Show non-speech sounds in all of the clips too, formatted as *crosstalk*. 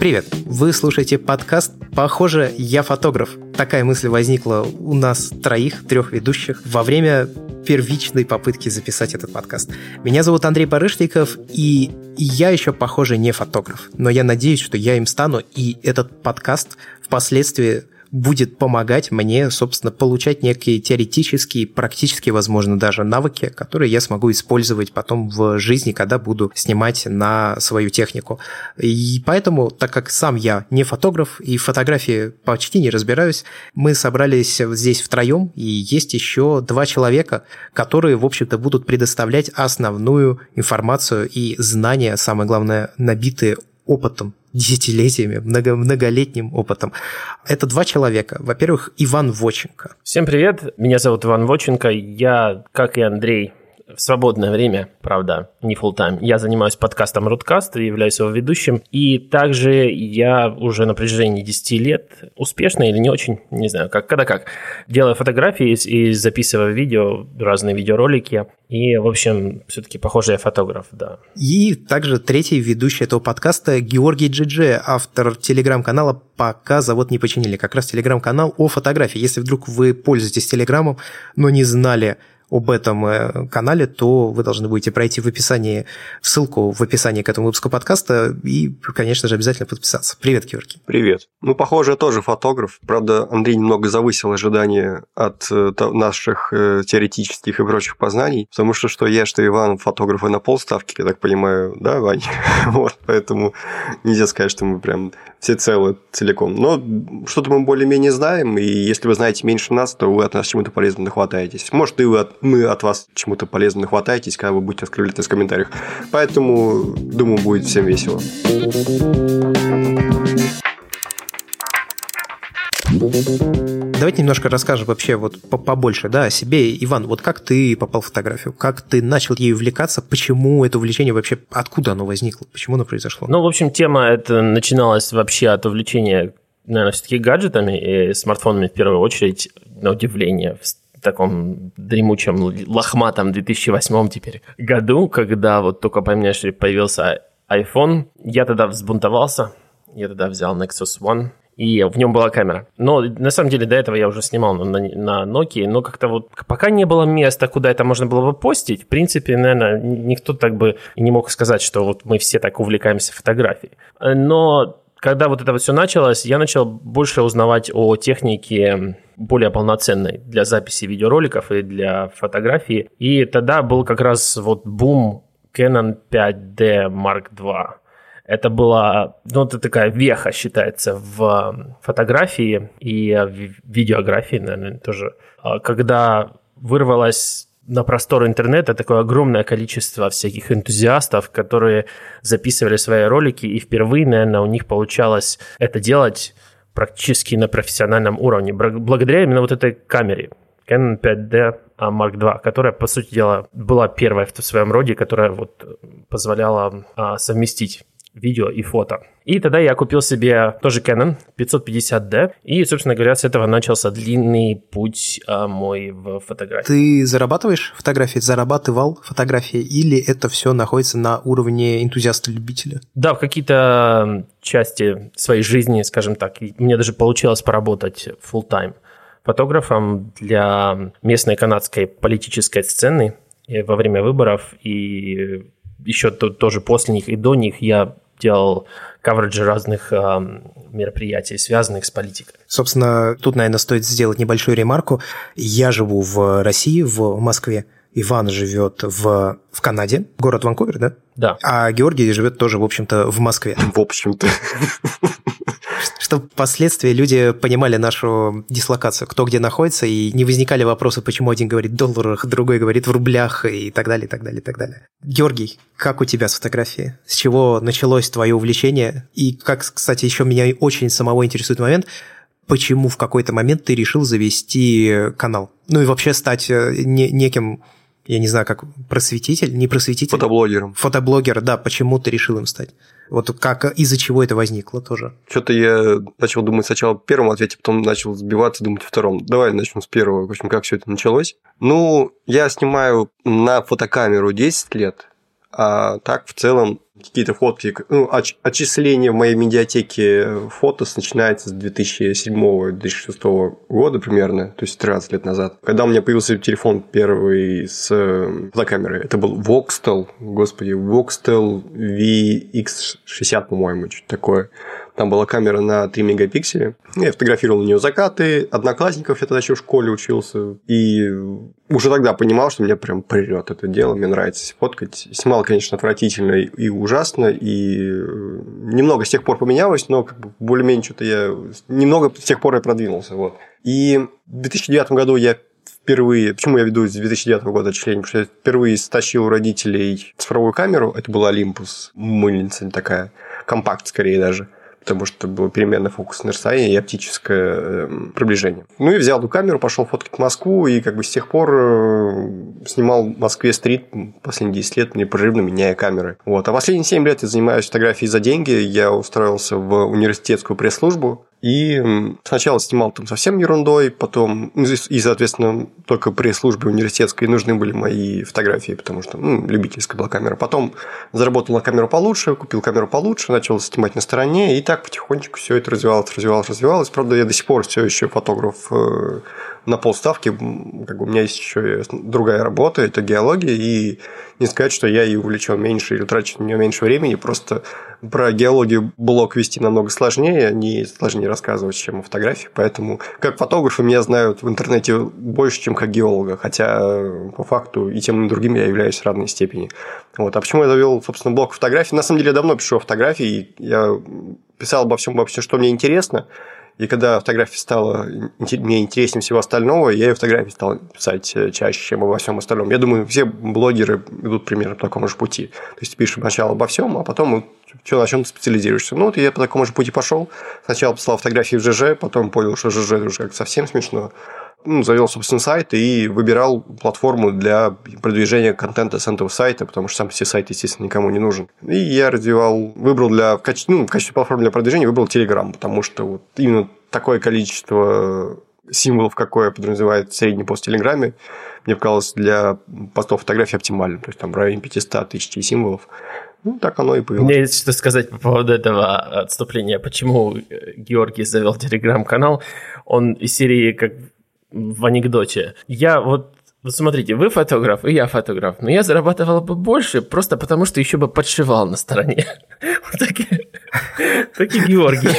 Привет! Вы слушаете подкаст «Похоже, я фотограф». Такая мысль возникла у нас троих, трех ведущих во время первичной попытки записать этот подкаст. Меня зовут Андрей Барышников, и я еще, похоже, не фотограф. Но я надеюсь, что я им стану, и этот подкаст впоследствии будет помогать мне, собственно, получать некие теоретические, практические, возможно, даже навыки, которые я смогу использовать потом в жизни, когда буду снимать на свою технику. И поэтому, так как сам я не фотограф и в фотографии почти не разбираюсь, мы собрались здесь втроем, и есть еще два человека, которые, в общем-то, будут предоставлять основную информацию и знания, самое главное, набитые опытом десятилетиями, много, многолетним опытом. Это два человека. Во-первых, Иван Воченко. Всем привет, меня зовут Иван Воченко. Я, как и Андрей, в свободное время, правда, не full time, я занимаюсь подкастом Рудкаст и являюсь его ведущим. И также я уже на протяжении 10 лет, успешно или не очень, не знаю, как, когда как, делаю фотографии и записываю видео, разные видеоролики. И, в общем, все-таки похоже я фотограф, да. И также третий ведущий этого подкаста Георгий Джидже, автор телеграм-канала «Пока завод не починили». Как раз телеграм-канал о фотографии. Если вдруг вы пользуетесь телеграммом, но не знали, об этом э, канале, то вы должны будете пройти в описании, ссылку в описании к этому выпуску подкаста и, конечно же, обязательно подписаться. Привет, Георгий. Привет. Ну, похоже, я тоже фотограф. Правда, Андрей немного завысил ожидания от э, наших э, теоретических и прочих познаний, потому что что я, что Иван фотографы на полставки, я так понимаю, да, Вань? *laughs* вот, поэтому нельзя сказать, что мы прям все целы целиком. Но что-то мы более-менее знаем, и если вы знаете меньше нас, то вы от нас чему-то полезному хватаетесь. Может, и вы от мы от вас чему-то полезному хватаетесь, когда вы будете открывать в комментариях. Поэтому, думаю, будет всем весело. Давайте немножко расскажем вообще вот побольше да, о себе. Иван, вот как ты попал в фотографию? Как ты начал ей увлекаться? Почему это увлечение вообще, откуда оно возникло? Почему оно произошло? Ну, в общем, тема это начиналась вообще от увлечения, наверное, все-таки гаджетами и смартфонами в первую очередь, на удивление, таком дремучем, лохматом 2008 теперь году, когда вот только понимаешь, появился iPhone, я тогда взбунтовался, я тогда взял Nexus One, и в нем была камера. Но на самом деле до этого я уже снимал на, на Nokia, но как-то вот пока не было места, куда это можно было бы постить, в принципе, наверное, никто так бы не мог сказать, что вот мы все так увлекаемся фотографией. Но когда вот это вот все началось, я начал больше узнавать о технике более полноценной для записи видеороликов и для фотографии. И тогда был как раз вот бум Canon 5D Mark II. Это была, ну, это такая веха считается в фотографии и в видеографии, наверное, тоже. А когда вырвалась на простор интернета такое огромное количество всяких энтузиастов, которые записывали свои ролики, и впервые, наверное, у них получалось это делать практически на профессиональном уровне, благодаря именно вот этой камере. Canon 5D Mark II, которая, по сути дела, была первая в своем роде, которая вот позволяла а, совместить видео и фото. И тогда я купил себе тоже Canon 550D, и, собственно говоря, с этого начался длинный путь а, мой в фотографии. Ты зарабатываешь фотографии, зарабатывал фотографии, или это все находится на уровне энтузиаста-любителя? Да, в какие-то части своей жизни, скажем так, мне даже получилось поработать full time фотографом для местной канадской политической сцены во время выборов, и еще тоже после них и до них я делал кавериджи разных э, мероприятий, связанных с политикой. Собственно, тут, наверное, стоит сделать небольшую ремарку. Я живу в России, в Москве. Иван живет в, в Канаде, город Ванкувер, да? Да. А Георгий живет тоже, в общем-то, в Москве. В общем-то. Чтобы впоследствии люди понимали нашу дислокацию, кто где находится, и не возникали вопросы, почему один говорит в долларах, другой говорит в рублях, и так далее, и так далее, и так далее. Георгий, как у тебя с фотографией? С чего началось твое увлечение? И как, кстати, еще меня очень самого интересует момент, почему в какой-то момент ты решил завести канал? Ну и вообще стать э, не, неким я не знаю, как просветитель, не просветитель. Фотоблогером. Фотоблогер, да, почему ты решил им стать? Вот как, из-за чего это возникло тоже? Что-то я начал думать сначала в первом ответе, потом начал сбиваться, думать в втором. Давай начнем с первого. В общем, как все это началось. Ну, я снимаю на фотокамеру 10 лет, а так в целом какие-то фотки, ну, отчисление в моей медиатеке фотос начинается с 2007-2006 года примерно, то есть 13 лет назад. Когда у меня появился телефон первый с фотокамерой, это был Voxtel, господи, Voxtel VX60, по-моему, что-то такое. Там была камера на 3 мегапикселя. Я фотографировал на нее закаты, одноклассников, я тогда еще в школе учился. И уже тогда понимал, что мне прям прет это дело, мне нравится фоткать. Снимал, конечно, отвратительно и ужасно, и э, немного с тех пор поменялось, но как бы более-менее что-то я... Немного с тех пор я продвинулся, вот. И в 2009 году я впервые, почему я веду с 2009 года отчисление, потому что я впервые стащил у родителей цифровую камеру, это был Olympus, мыльница такая, компакт скорее даже потому что был переменный фокусное расстояние и оптическое эм, приближение. Ну и взял эту камеру, пошел фоткать Москву, и как бы с тех пор э, снимал в Москве стрит последние 10 лет непрерывно меняя камеры. Вот. А последние 7 лет я занимаюсь фотографией за деньги. Я устроился в университетскую пресс-службу, и сначала снимал там совсем ерундой, потом, ну, и, соответственно, только при службе университетской нужны были мои фотографии, потому что ну, любительская была камера. Потом заработал на камеру получше, купил камеру получше, начал снимать на стороне, и так потихонечку все это развивалось, развивалось, развивалось. Правда, я до сих пор все еще фотограф э, на полставки. Как бы у меня есть еще другая работа, это геология, и не сказать, что я и увлечен меньше или трачу на нее меньше времени, просто про геологию блог вести намного сложнее, не сложнее рассказывать, чем о фотографии, поэтому как фотографы меня знают в интернете больше, чем как геолога, хотя по факту и тем и другим я являюсь в равной степени. Вот. А почему я завел, собственно, блог фотографий? На самом деле, я давно пишу о фотографии, я писал обо всем, обо всем, что мне интересно, и когда фотография стала мне интереснее всего остального, я и фотографии стал писать э, чаще, чем обо всем остальном. Я думаю, все блогеры идут примерно по такому же пути. То есть, пишешь сначала обо всем, а потом что, на чем ты специализируешься. Ну, вот я по такому же пути пошел. Сначала послал фотографии в ЖЖ, потом понял, что ЖЖ уже как совсем смешно. Ну, завел, собственно, сайт и выбирал платформу для продвижения контента с этого сайта, потому что сам все сайт, естественно, никому не нужен. И я развивал, выбрал для, в качестве, ну, в качестве платформы для продвижения выбрал Telegram, потому что вот именно такое количество символов, какое подразумевает средний пост в Телеграме, мне показалось для постов фотографий оптимальным. То есть, там в районе 500 тысяч символов. Ну, так оно и появилось. Мне есть что сказать по поводу этого отступления. Почему Георгий завел телеграм-канал? Он из серии как в анекдоте. Я вот вот смотрите, вы фотограф, и я фотограф, но я зарабатывал бы больше, просто потому что еще бы подшивал на стороне. *laughs* Вот так и Георгий.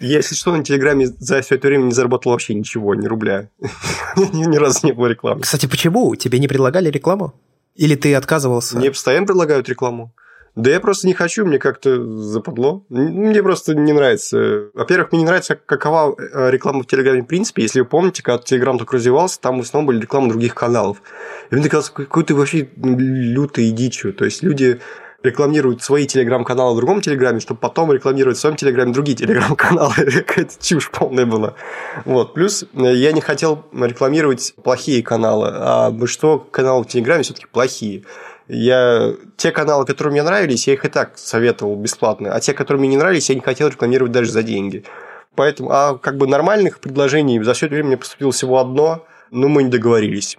Если что, на Телеграме за все это время не заработал вообще ничего, ни рубля. *laughs* Ни разу не было рекламы. Кстати, почему? Тебе не предлагали рекламу? Или ты отказывался? Мне постоянно предлагают рекламу. Да я просто не хочу, мне как-то западло. Мне просто не нравится. Во-первых, мне не нравится, какова э, реклама в Телеграме в принципе. Если вы помните, когда Телеграм только развивался, там в основном были рекламы других каналов. И мне казалось, какой-то вообще лютой дичью. То есть, люди рекламируют свои телеграм-каналы в другом телеграме, чтобы потом рекламировать в своем телеграме другие телеграм-каналы. *laughs* Какая-то чушь полная была. Вот. Плюс э, я не хотел рекламировать плохие каналы, а большинство каналов в телеграме все-таки плохие. Я те каналы, которые мне нравились, я их и так советовал бесплатно, а те, которые мне не нравились, я не хотел рекламировать даже за деньги. Поэтому, а как бы нормальных предложений за все это время мне поступило всего одно, но мы не договорились.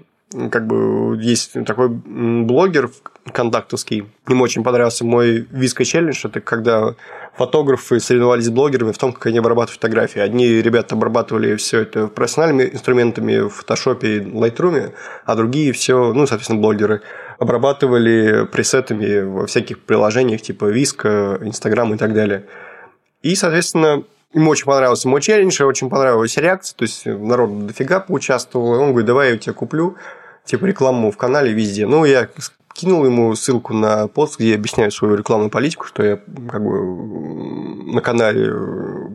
Как бы есть такой блогер контактовский, ему очень понравился мой виска челлендж, это когда фотографы соревновались с блогерами в том, как они обрабатывают фотографии. Одни ребята обрабатывали все это профессиональными инструментами в фотошопе и Lightroom, а другие все, ну, соответственно, блогеры – обрабатывали пресетами во всяких приложениях типа Виска, Инстаграм и так далее. И, соответственно, ему очень понравился мой челлендж, очень понравилась реакция, то есть народ дофига поучаствовал, он говорит, давай я тебя куплю, типа рекламу в канале везде. Ну, я кинул ему ссылку на пост, где я объясняю свою рекламную политику, что я как бы на канале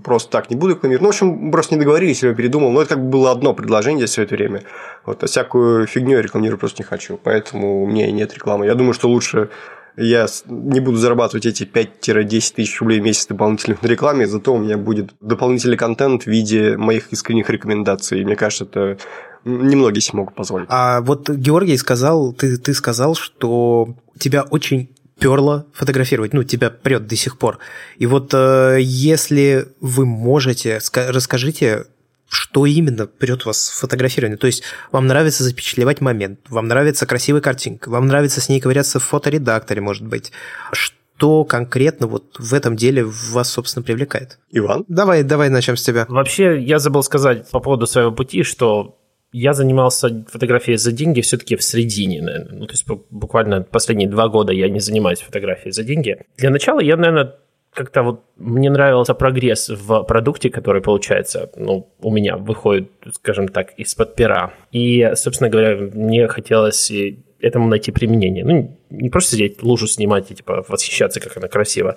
просто так не буду рекламировать. Ну, в общем, просто не договорились, я передумал. Но это как бы было одно предложение все это время. Вот, а всякую фигню я рекламировать просто не хочу. Поэтому у меня и нет рекламы. Я думаю, что лучше я не буду зарабатывать эти 5-10 тысяч рублей в месяц дополнительных на рекламе, зато у меня будет дополнительный контент в виде моих искренних рекомендаций. Мне кажется, это немногие себе могут позволить. А вот Георгий сказал, ты, ты сказал, что тебя очень перло фотографировать, ну, тебя прет до сих пор. И вот э, если вы можете, расскажите, что именно прет вас в фотографировании. То есть вам нравится запечатлевать момент, вам нравится красивая картинка, вам нравится с ней ковыряться в фоторедакторе, может быть. Что конкретно вот в этом деле вас, собственно, привлекает? Иван? Давай, давай начнем с тебя. Вообще, я забыл сказать по поводу своего пути, что я занимался фотографией за деньги все-таки в середине, наверное. Ну, то есть буквально последние два года я не занимаюсь фотографией за деньги. Для начала я, наверное, как-то вот мне нравился прогресс в продукте, который получается, ну, у меня выходит, скажем так, из-под пера. И, собственно говоря, мне хотелось этому найти применение. Ну, не просто сидеть, лужу снимать и, типа, восхищаться, как она красива,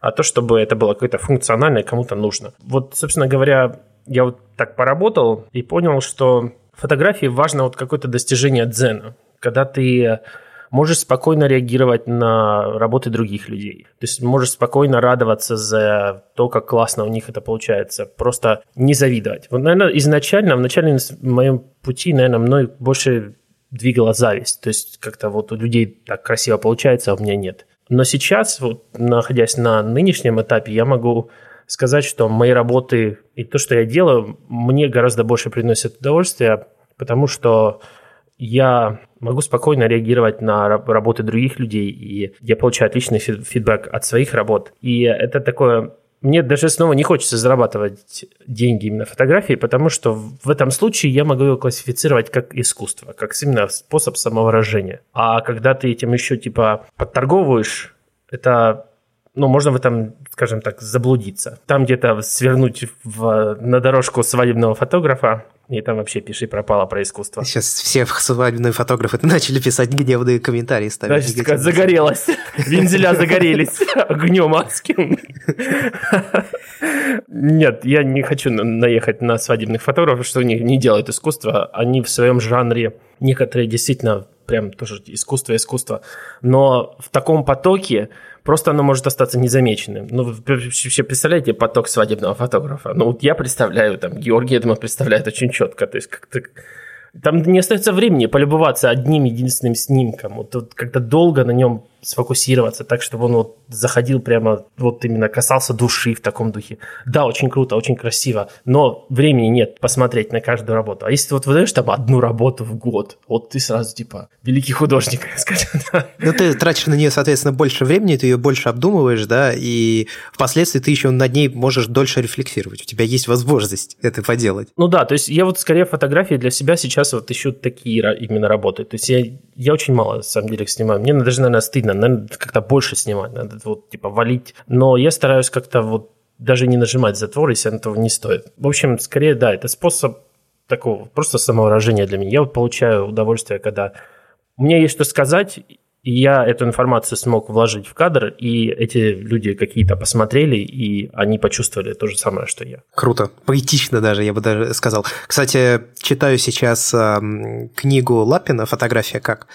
а то, чтобы это было какое-то функциональное, кому-то нужно. Вот, собственно говоря, я вот так поработал и понял, что фотографии важно вот какое-то достижение дзена, когда ты можешь спокойно реагировать на работы других людей. То есть можешь спокойно радоваться за то, как классно у них это получается. Просто не завидовать. Вот, наверное, изначально, в начале моем пути, наверное, мной больше двигала зависть. То есть как-то вот у людей так красиво получается, а у меня нет. Но сейчас, вот, находясь на нынешнем этапе, я могу сказать, что мои работы и то, что я делаю, мне гораздо больше приносит удовольствие, потому что я могу спокойно реагировать на работы других людей, и я получаю отличный фидбэк от своих работ. И это такое мне даже снова не хочется зарабатывать деньги именно фотографии, потому что в этом случае я могу его классифицировать как искусство, как именно способ самовыражения. А когда ты этим еще типа подторговываешь, это ну, можно в этом, скажем так, заблудиться. Там где-то свернуть в, на дорожку свадебного фотографа, и там вообще пиши пропало про искусство. Сейчас все свадебные фотографы *laughs* начали писать гневные комментарии. Ставить Значит, загорелось. *laughs* Вензеля загорелись *laughs* огнем адским. Нет, я не хочу наехать на свадебных фотографов, что они не делают искусство. Они в своем жанре, некоторые действительно прям тоже искусство, искусство. Но в таком потоке просто оно может остаться незамеченным. Ну, вообще представляете поток свадебного фотографа? Ну, вот я представляю, там, Георгий, я думаю, представляет очень четко. То есть, как-то там не остается времени полюбоваться одним единственным снимком. Вот, вот как-то долго на нем сфокусироваться так, чтобы он вот заходил прямо, вот именно касался души в таком духе. Да, очень круто, очень красиво, но времени нет посмотреть на каждую работу. А если ты вот выдаешь там одну работу в год, вот ты сразу типа великий художник, *laughs* скажем так. Ну, ты тратишь на нее, соответственно, больше времени, ты ее больше обдумываешь, да, и впоследствии ты еще над ней можешь дольше рефлексировать. У тебя есть возможность это поделать. Ну да, то есть я вот скорее фотографии для себя сейчас вот ищу такие именно работы. То есть я, я очень мало, на самом деле, снимаю. Мне даже, наверное, стыдно надо как-то больше снимать, надо вот типа валить. Но я стараюсь как-то вот даже не нажимать затвор, если этого не стоит. В общем, скорее, да, это способ такого просто самовыражения для меня. Я вот получаю удовольствие, когда у меня есть что сказать, и я эту информацию смог вложить в кадр, и эти люди какие-то посмотрели, и они почувствовали то же самое, что я. Круто. Поэтично даже, я бы даже сказал. Кстати, читаю сейчас э, книгу Лапина «Фотография как»,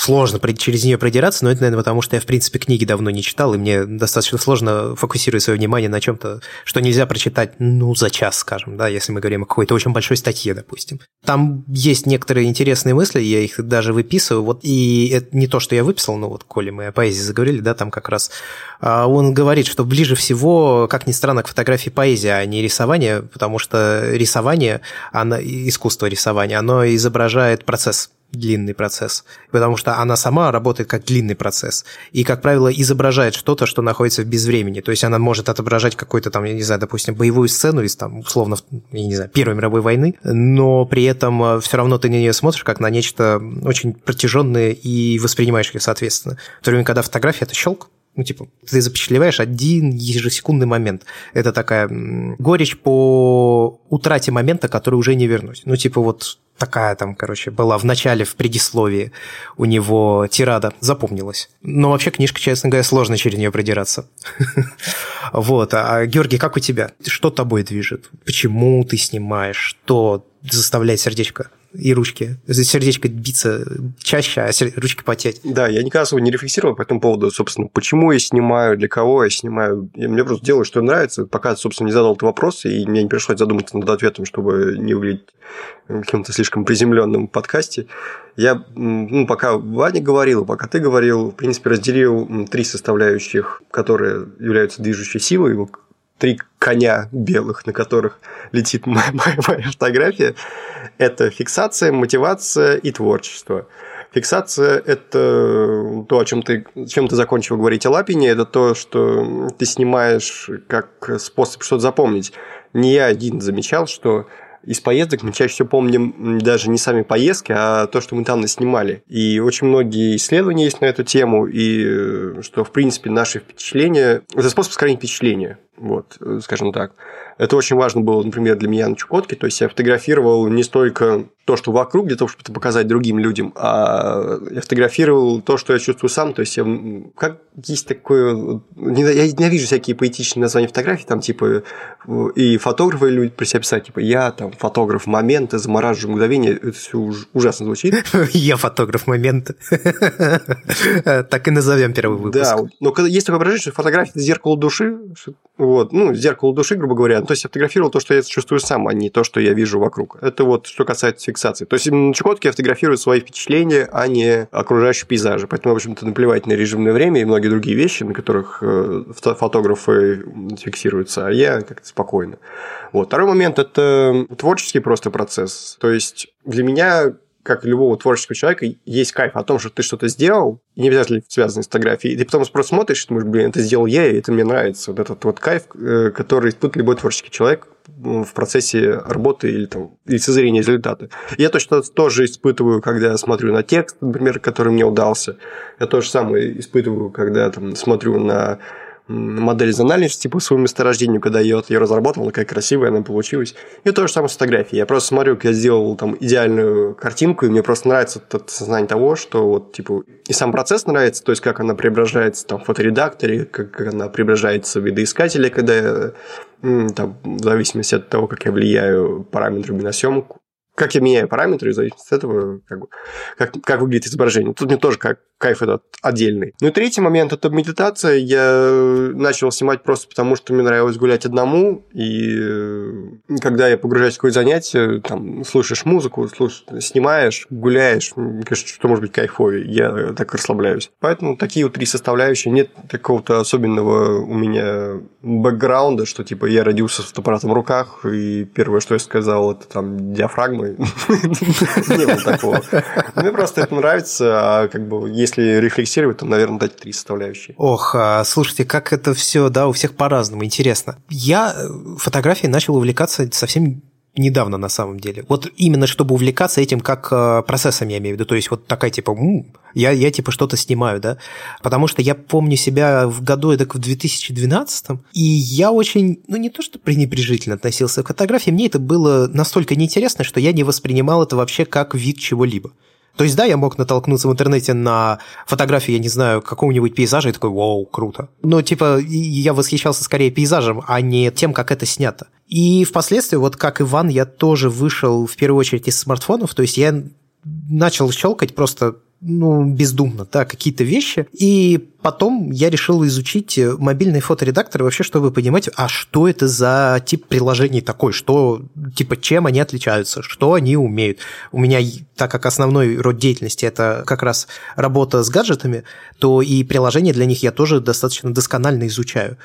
сложно через нее продираться, но это, наверное, потому что я, в принципе, книги давно не читал, и мне достаточно сложно фокусировать свое внимание на чем-то, что нельзя прочитать, ну, за час, скажем, да, если мы говорим о какой-то очень большой статье, допустим. Там есть некоторые интересные мысли, я их даже выписываю, вот, и это не то, что я выписал, но вот, коли мы о поэзии заговорили, да, там как раз а, он говорит, что ближе всего, как ни странно, к фотографии поэзия, а не рисование, потому что рисование, оно, искусство рисования, оно изображает процесс, длинный процесс, потому что она сама работает как длинный процесс и, как правило, изображает что-то, что находится в безвремени. То есть она может отображать какой-то там, я не знаю, допустим, боевую сцену из там, условно, я не знаю, Первой мировой войны, но при этом э, все равно ты на нее смотришь как на нечто очень протяженное и воспринимаешь ее соответственно. В то время, когда фотография – это щелк, ну, типа, ты запечатлеваешь один ежесекундный момент. Это такая горечь по утрате момента, который уже не вернуть. Ну, типа, вот такая там, короче, была в начале, в предисловии у него тирада, запомнилась. Но вообще книжка, честно говоря, сложно через нее продираться. *laughs* Вот. А, Георгий, как у тебя? Что тобой движет? Почему ты снимаешь? Что заставляет сердечко и ручки. Сердечко биться чаще, а ручки потеть. Да, я никогда особо не рефлексировал по этому поводу, собственно, почему я снимаю, для кого я снимаю. Я, мне просто делаю, что нравится, пока, собственно, не задал этот вопрос, и мне не пришлось задуматься над ответом, чтобы не выглядеть каким-то слишком приземленным подкасте. Я, ну, пока Ваня говорил, пока ты говорил, в принципе, разделил три составляющих, которые являются движущей силой три коня белых, на которых летит моя, *laughs* моя, моя фотография, это фиксация, мотивация и творчество. Фиксация – это то, о чем ты, чем ты закончил говорить о лапине, это то, что ты снимаешь как способ что-то запомнить. Не я один замечал, что из поездок мы чаще всего помним даже не сами поездки, а то, что мы там наснимали. И очень многие исследования есть на эту тему, и э, что, в принципе, наши впечатления... Это способ сохранить впечатление, вот, э, скажем так. Это очень важно было, например, для меня на Чукотке. То есть я фотографировал не столько то, что вокруг, для того, чтобы это показать другим людям, а я фотографировал то, что я чувствую сам. То есть я, как есть такое... Я ненавижу всякие поэтичные названия фотографий, там типа и фотографы люди при себе писать, типа я там фотограф момента, замораживаю мгновение. Это все ужасно звучит. *laughs* Я фотограф момента. *laughs* Так и назовем первый выпуск. Да, но есть такое выражение, что фотография – это зеркало души, вот, ну, зеркало души, грубо говоря, то есть я фотографировал то, что я чувствую сам, а не то, что я вижу вокруг. Это вот что касается фиксации. То есть на Чукотке я фотографирую свои впечатления, а не окружающие пейзажи. Поэтому, в общем-то, наплевать на режимное время и многие другие вещи, на которых э, фотографы фиксируются, а я как-то спокойно. Вот. Второй момент – это творческий просто процесс. То есть для меня как любого творческого человека, есть кайф о том, что ты что-то сделал, не обязательно связано с фотографией, и ты потом просто смотришь, думаешь, блин, это сделал я, и это мне нравится. Вот этот вот кайф, э, который испытывает любой творческий человек в процессе работы или, там, или созрения результата. Я точно тоже испытываю, когда я смотрю на текст, например, который мне удался. Я то же самое испытываю, когда там, смотрю на модель зональности по своему месторождению, когда я ее разработал, какая красивая она получилась. И то же самое с фотографией. Я просто смотрю, как я сделал там идеальную картинку, и мне просто нравится это сознание того, что вот, типа, и сам процесс нравится, то есть, как она преображается там в фоторедакторе, как, как она преображается в видоискателе, когда я, там, в зависимости от того, как я влияю параметрами на съемку, как я меняю параметры, в зависимости от этого, как, как, как выглядит изображение. Тут мне тоже как кайф этот отдельный. Ну и третий момент – это медитация. Я начал снимать просто потому, что мне нравилось гулять одному, и э, когда я погружаюсь в какое-то занятие, там, слушаешь музыку, слушаешь, снимаешь, гуляешь, мне кажется, что может быть кайфовее, я так расслабляюсь. Поэтому такие вот три составляющие. Нет какого-то особенного у меня бэкграунда, что типа я родился с фотоаппаратом в руках, и первое, что я сказал, это там диафрагмы, *laughs* Не было такого. Мне просто это нравится, а как бы если рефлексировать, то, наверное, дать три составляющие. Ох, а, слушайте, как это все, да, у всех по-разному, интересно. Я э, фотографией начал увлекаться совсем недавно на самом деле. Вот именно чтобы увлекаться этим как э, процессом, я имею в виду. То есть вот такая типа, м-м, я, я типа что-то снимаю, да. Потому что я помню себя в году, это в 2012 и я очень, ну не то что пренебрежительно относился к фотографии, мне это было настолько неинтересно, что я не воспринимал это вообще как вид чего-либо. То есть, да, я мог натолкнуться в интернете на фотографии, я не знаю, какого-нибудь пейзажа и такой, вау, круто. Но, типа, я восхищался скорее пейзажем, а не тем, как это снято. И впоследствии, вот как Иван, я тоже вышел в первую очередь из смартфонов, то есть я начал щелкать просто ну, бездумно, да, какие-то вещи. И потом я решил изучить мобильный фоторедактор вообще, чтобы понимать, а что это за тип приложений такой, что, типа, чем они отличаются, что они умеют. У меня, так как основной род деятельности это как раз работа с гаджетами, то и приложения для них я тоже достаточно досконально изучаю.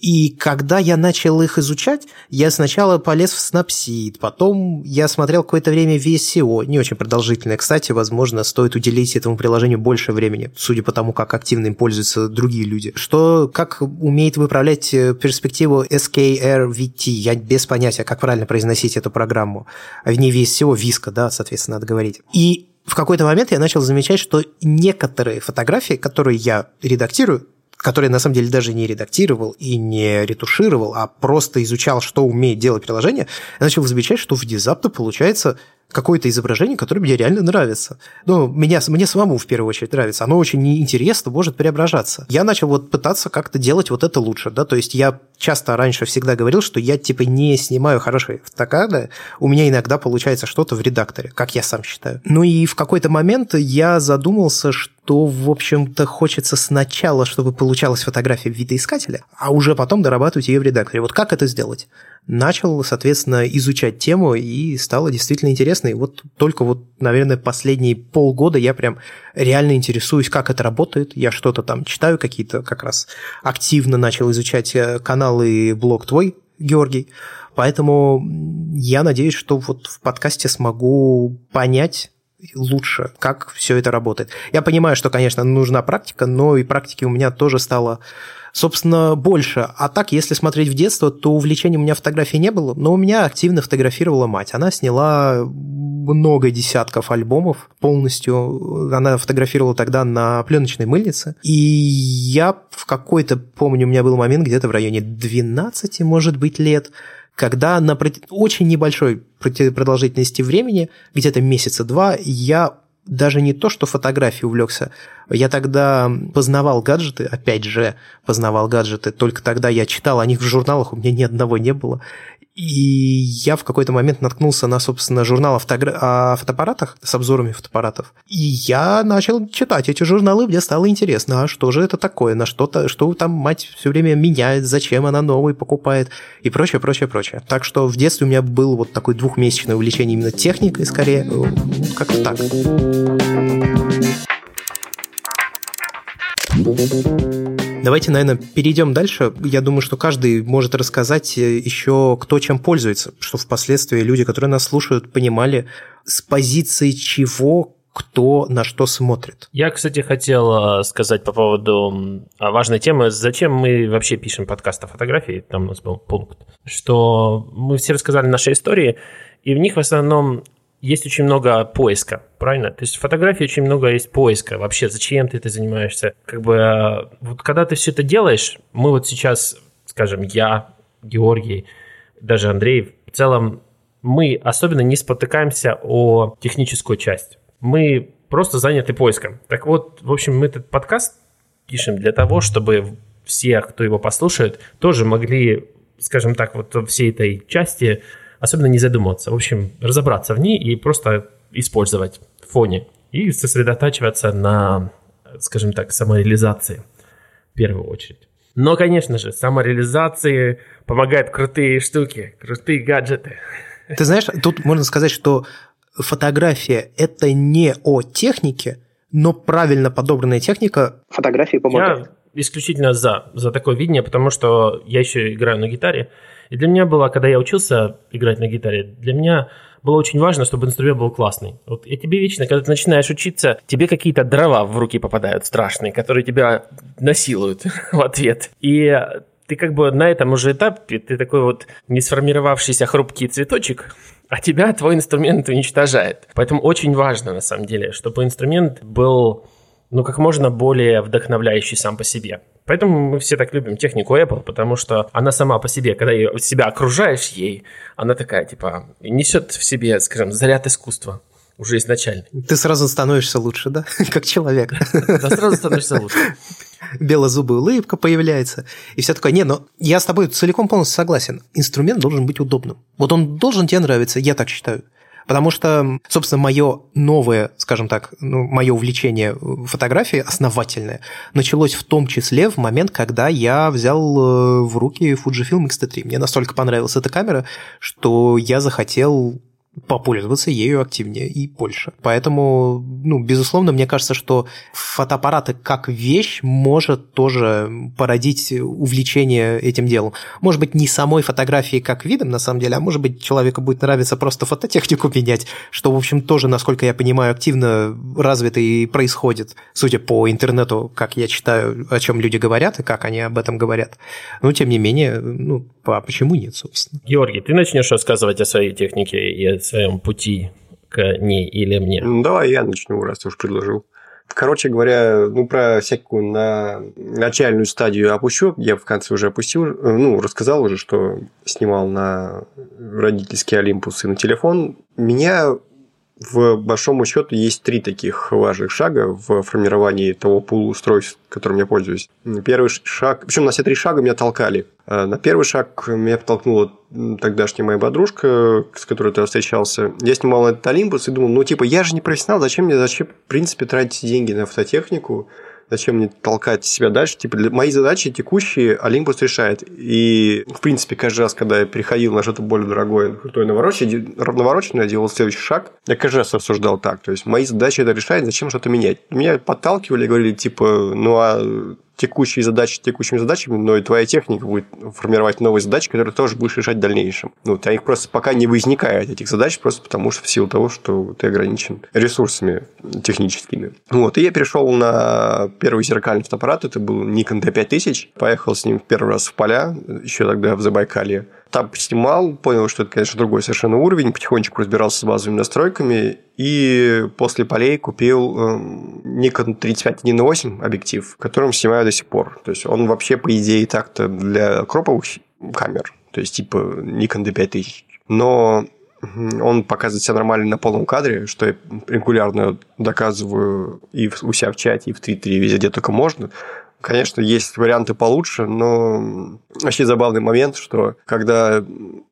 И когда я начал их изучать, я сначала полез в Snapseed, потом я смотрел какое-то время VSCO, не очень продолжительное. Кстати, возможно, стоит уделить этому приложению больше времени, судя по тому, как активно им пользуются другие люди. Что, как умеет выправлять э, перспективу SKRVT, я без понятия, как правильно произносить эту программу. А в ней VSCO, Виска, да, соответственно, надо говорить. И в какой-то момент я начал замечать, что некоторые фотографии, которые я редактирую, который на самом деле даже не редактировал и не ретушировал, а просто изучал, что умеет делать приложение, я начал замечать, что в Дизапто получается какое-то изображение, которое мне реально нравится. Ну, меня, мне самому в первую очередь нравится. Оно очень интересно, может преображаться. Я начал вот пытаться как-то делать вот это лучше, да, то есть я часто раньше всегда говорил, что я типа не снимаю хорошие фотокады, у меня иногда получается что-то в редакторе, как я сам считаю. Ну и в какой-то момент я задумался, что, в общем-то, хочется сначала, чтобы получалась фотография в видоискателе, а уже потом дорабатывать ее в редакторе. Вот как это сделать? Начал, соответственно, изучать тему, и стало действительно интересно. И вот только вот, наверное, последние полгода я прям реально интересуюсь, как это работает. Я что-то там читаю, какие-то как раз активно начал изучать э, канал и блог твой, Георгий. Поэтому я надеюсь, что вот в подкасте смогу понять лучше, как все это работает. Я понимаю, что, конечно, нужна практика, но и практики у меня тоже стало собственно, больше. А так, если смотреть в детство, то увлечения у меня фотографий не было, но у меня активно фотографировала мать. Она сняла много десятков альбомов полностью. Она фотографировала тогда на пленочной мыльнице. И я в какой-то, помню, у меня был момент где-то в районе 12, может быть, лет, когда на очень небольшой продолжительности времени, где-то месяца два, я даже не то, что фотографией увлекся. Я тогда познавал гаджеты, опять же, познавал гаджеты, только тогда я читал о них в журналах, у меня ни одного не было. И я в какой-то момент наткнулся на, собственно, журнал о, о фотоаппаратах с обзорами фотоаппаратов. И я начал читать эти журналы, мне стало интересно, а что же это такое, на что-то, что там мать все время меняет, зачем она новый покупает и прочее, прочее, прочее. Так что в детстве у меня был вот такой двухмесячное увлечение именно техникой, скорее, ну, как-то так. Давайте, наверное, перейдем дальше. Я думаю, что каждый может рассказать э, еще, кто чем пользуется, что впоследствии люди, которые нас слушают, понимали, с позиции чего кто на что смотрит. Я, кстати, хотел э, сказать по поводу важной темы, зачем мы вообще пишем подкаст о фотографии, там у нас был пункт, что мы все рассказали наши истории, и в них в основном есть очень много поиска, правильно? То есть в фотографии очень много есть поиска. Вообще, зачем ты это занимаешься? Как бы, э, вот когда ты все это делаешь, мы вот сейчас, скажем, я, Георгий, даже Андрей, в целом мы особенно не спотыкаемся о техническую часть. Мы просто заняты поиском. Так вот, в общем, мы этот подкаст пишем для того, чтобы все, кто его послушает, тоже могли, скажем так, вот всей этой части особенно не задумываться. В общем, разобраться в ней и просто использовать в фоне. И сосредотачиваться на, скажем так, самореализации в первую очередь. Но, конечно же, самореализации помогают крутые штуки, крутые гаджеты. Ты знаешь, тут можно сказать, что фотография – это не о технике, но правильно подобранная техника фотографии помогает. Я исключительно за, за такое видение, потому что я еще играю на гитаре, и для меня было, когда я учился играть на гитаре, для меня было очень важно, чтобы инструмент был классный. Вот я тебе вечно, когда ты начинаешь учиться, тебе какие-то дрова в руки попадают страшные, которые тебя насилуют *laughs* в ответ. И ты как бы на этом уже этапе, ты такой вот не сформировавшийся хрупкий цветочек, а тебя твой инструмент уничтожает. Поэтому очень важно, на самом деле, чтобы инструмент был ну, как можно более вдохновляющий сам по себе. Поэтому мы все так любим технику Apple, потому что она сама по себе, когда ее, себя окружаешь ей, она такая, типа, несет в себе, скажем, заряд искусства уже изначально. Ты сразу становишься лучше, да? *laughs* Как человек. Да, сразу становишься лучше. Белозубая улыбка появляется. И все такое. Не, но я с тобой целиком полностью согласен. Инструмент должен быть удобным. Вот он должен тебе нравиться, я так считаю. Потому что, собственно, мое новое, скажем так, ну, мое увлечение фотографией основательное началось в том числе в момент, когда я взял э, в руки Fujifilm X-T3. Мне настолько понравилась эта камера, что я захотел попользоваться ею активнее и больше. Поэтому, ну, безусловно, мне кажется, что фотоаппараты как вещь может тоже породить увлечение этим делом. Может быть, не самой фотографией как видом, на самом деле, а может быть, человеку будет нравиться просто фототехнику *laughs* менять, что, в общем, тоже, насколько я понимаю, активно развито и происходит, судя по интернету, как я читаю, о чем люди говорят и как они об этом говорят. Но, тем не менее, ну, а почему нет, собственно? Георгий, ты начнешь рассказывать о своей технике и своем пути к ней или мне? Ну, давай я начну, раз ты уж предложил. Короче говоря, ну, про всякую на начальную стадию опущу. Я в конце уже опустил, ну, рассказал уже, что снимал на родительский Олимпус и на телефон. Меня в большому счету есть три таких важных шага в формировании того пула устройств, которым я пользуюсь. Первый шаг, причем на все три шага меня толкали. Э, на первый шаг меня подтолкнула тогдашняя моя подружка, с которой я встречался. Я снимал этот Олимпус и думал, ну, типа, я же не профессионал, зачем мне, зачем, в принципе, тратить деньги на автотехнику? Зачем мне толкать себя дальше? Типа, для мои задачи текущие Олимпус решает. И, в принципе, каждый раз, когда я приходил на что-то более дорогое, крутое навороченное, навороченное, делал следующий шаг, я каждый раз рассуждал так. То есть, мои задачи это решает, зачем что-то менять. Меня подталкивали говорили, типа, ну, а текущие задачи текущими задачами, но и твоя техника будет формировать новые задачи, которые тоже будешь решать в дальнейшем. Ну, у них просто пока не возникает этих задач, просто потому что в силу того, что ты ограничен ресурсами техническими. Вот, и я перешел на первый зеркальный фотоаппарат, это был Nikon D5000, поехал с ним первый раз в поля, еще тогда в Забайкалье, там поснимал, понял, что это, конечно, другой совершенно уровень, потихонечку разбирался с базовыми настройками, и после полей купил э, Nikon 35-1.8 объектив, которым снимаю до сих пор. То есть он вообще, по идее, так-то для кроповых камер, то есть типа Nikon D5000. Но он показывает себя нормально на полном кадре, что я регулярно доказываю и у себя в чате, и в Твиттере, и везде, где только можно. Конечно, есть варианты получше, но вообще забавный момент, что когда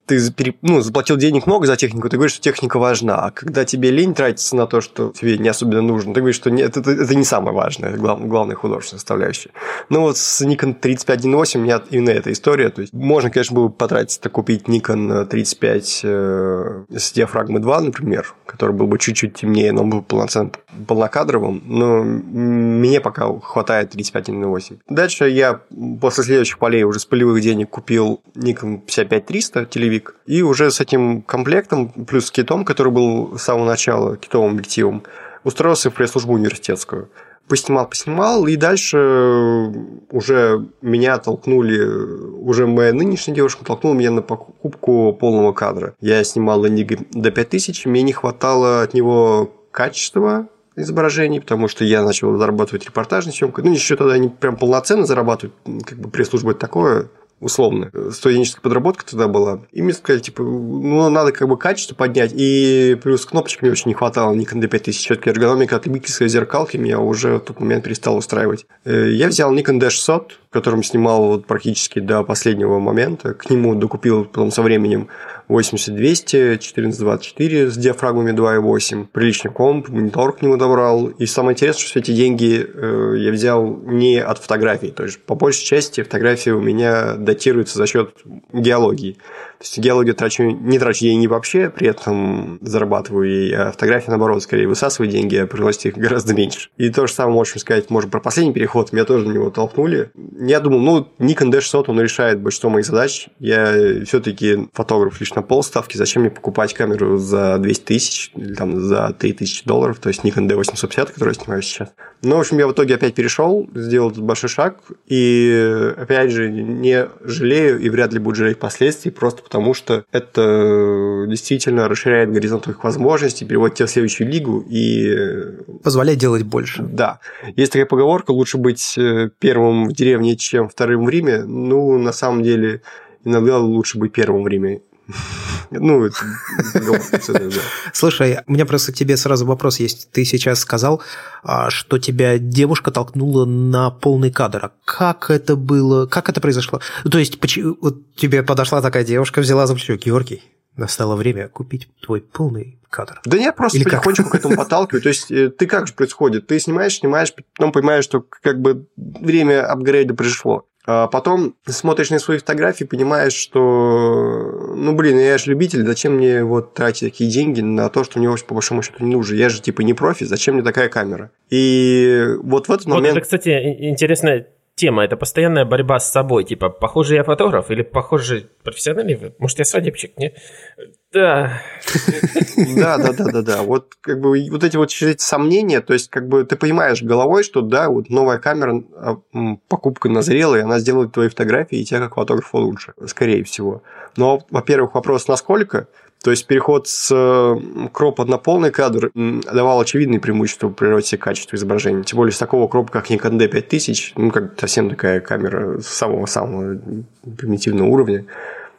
ты ну, заплатил денег много за технику, ты говоришь, что техника важна. А когда тебе лень тратиться на то, что тебе не особенно нужно, ты говоришь, что нет, это, это не самое важное, глав, главная художественная составляющая. Ну вот с Nikon 3518 у меня именно эта история. То есть можно, конечно, было потратиться, купить Nikon 35 э, с диафрагмой 2, например, который был бы чуть-чуть темнее, но он был полноценным, полнокадровым, но мне пока хватает 35-1.8. Дальше я после следующих полей уже с полевых денег купил Nikon 55-300 телевизор, боевик. И уже с этим комплектом, плюс китом, который был с самого начала, китовым объективом, устроился в пресс-службу университетскую. Поснимал, поснимал, и дальше уже меня толкнули, уже моя нынешняя девушка толкнула меня на покупку полного кадра. Я снимал на до 5000, мне не хватало от него качества изображений, потому что я начал зарабатывать репортажной съемкой. Ну, еще тогда не прям полноценно зарабатывать, как бы пресс-служба это такое, условно. Студенческая подработка тогда была. И мне сказали, типа, ну, надо как бы качество поднять. И плюс кнопочек мне очень не хватало Nikon D5000. Все-таки эргономика от любительской зеркалки меня уже в тот момент перестала устраивать. Э, я взял Nikon D600, которым снимал вот практически до последнего момента. К нему докупил потом со временем 8200, 1424 с диафрагмами 2.8, приличный комп, монитор к нему добрал. И самое интересное, что эти деньги э, я взял не от фотографий. То есть, по большей части фотографии у меня датируются за счет геологии. То есть геологию трачу, не трачу деньги вообще, при этом зарабатываю ей, а фотография, наоборот, скорее высасывает деньги, а приносит их гораздо меньше. И то же самое можем сказать, может, про последний переход, меня тоже на него толкнули. Я думал, ну, Nikon D600, он решает большинство моих задач. Я все-таки фотограф лишь на полставки, зачем мне покупать камеру за 200 тысяч или там за 3000 долларов, то есть Nikon D850, который я снимаю сейчас. Ну, в общем, я в итоге опять перешел, сделал этот большой шаг, и опять же, не жалею и вряд ли буду жалеть последствий, просто потому что это действительно расширяет горизонт твоих возможностей, переводит тебя в следующую лигу и... Позволяет делать больше. Да. Есть такая поговорка, лучше быть э, первым в деревне, чем вторым в Риме. Ну, на самом деле, иногда лучше быть первым в Риме. Ну, Слушай, у меня просто к тебе сразу вопрос есть. Ты сейчас сказал, а, что тебя девушка толкнула на полный кадр. А как это было? Как это произошло? То есть, вот тебе подошла такая девушка, взяла за плечо, Георгий, настало время купить твой полный кадр. Да нет, просто Или потихонечку как? к этому подталкиваю. То есть, э, ты как же происходит? Ты снимаешь, снимаешь, потом понимаешь, что как бы время апгрейда пришло. А потом смотришь на свои фотографии, понимаешь, что, ну, блин, я же любитель, зачем мне вот тратить такие деньги на то, что мне, по большому счету, не нужно? Я же, типа, не профи, зачем мне такая камера? И вот в этот момент... Вот это, кстати, интересная тема, это постоянная борьба с собой, типа, похоже я фотограф или похоже профессиональный, может, я свадебщик, не? Да. *laughs* Да, да, да, да, да. Вот как бы вот эти вот сомнения, то есть как бы ты понимаешь головой, что да, вот новая камера, а, покупка назрела, и она сделает твои фотографии, и тебя как фотографа лучше, скорее всего. Но, во-первых, вопрос насколько, то есть переход с кропа на полный кадр давал очевидные преимущества при роте качества изображения. Тем более с такого кропа, как Nikon D5000, ну, как совсем такая камера самого-самого примитивного уровня.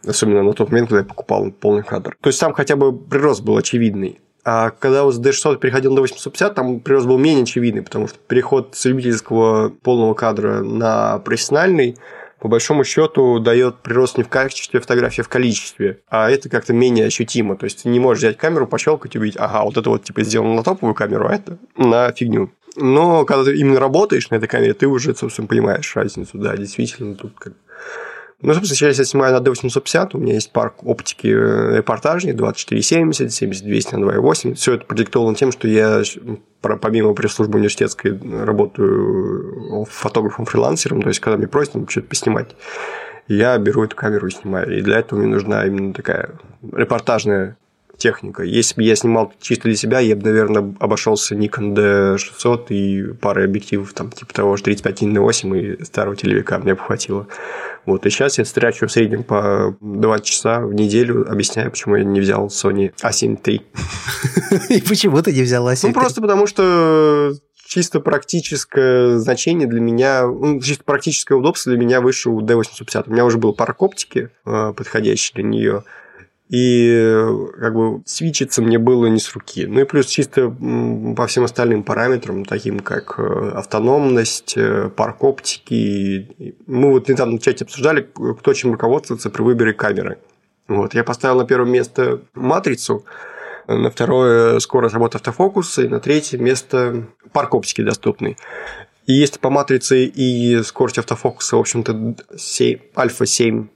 Особенно на тот момент, когда я покупал полный кадр. То есть там хотя бы прирост был очевидный. А когда с D600 переходил на 850, там прирост был менее очевидный, потому что переход с любительского полного кадра на профессиональный по большому счету дает прирост не в качестве фотографии, а в количестве. А это как-то менее ощутимо. То есть ты не можешь взять камеру, пощелкать и увидеть, ага, вот это вот типа сделано на топовую камеру, а это на фигню. Но когда ты именно работаешь на этой камере, ты уже, собственно, понимаешь разницу. Да, действительно, тут как ну, собственно, сейчас я снимаю на D850, у меня есть парк оптики э, репортажный 2470, 7200 на 2.8. Все это продиктовано тем, что я помимо пресс-службы университетской работаю фотографом-фрилансером, то есть, когда мне просят что-то поснимать, я беру эту камеру и снимаю. И для этого мне нужна именно такая репортажная техника. Если бы я снимал чисто для себя, я бы, наверное, обошелся Nikon D600 и парой объективов, там, типа того же 35 на 8 и старого телевика мне бы хватило. Вот, и сейчас я стрячу в среднем по 2 часа в неделю, объясняю, почему я не взял Sony A7 III. *laughs* И почему ты не взял A7 Ну, просто потому что чисто практическое значение для меня, ну, чисто практическое удобство для меня выше у D850. У меня уже был парк оптики, э, подходящий для нее и как бы свичиться мне было не с руки. Ну и плюс чисто по всем остальным параметрам, таким как э, автономность, э, парк оптики. Мы вот недавно в чате обсуждали, кто чем руководствуется при выборе камеры. Вот, я поставил на первое место матрицу, на второе скорость работы автофокуса, и на третье место парк оптики доступный. И если по матрице и скорость автофокуса, в общем-то, альфа 7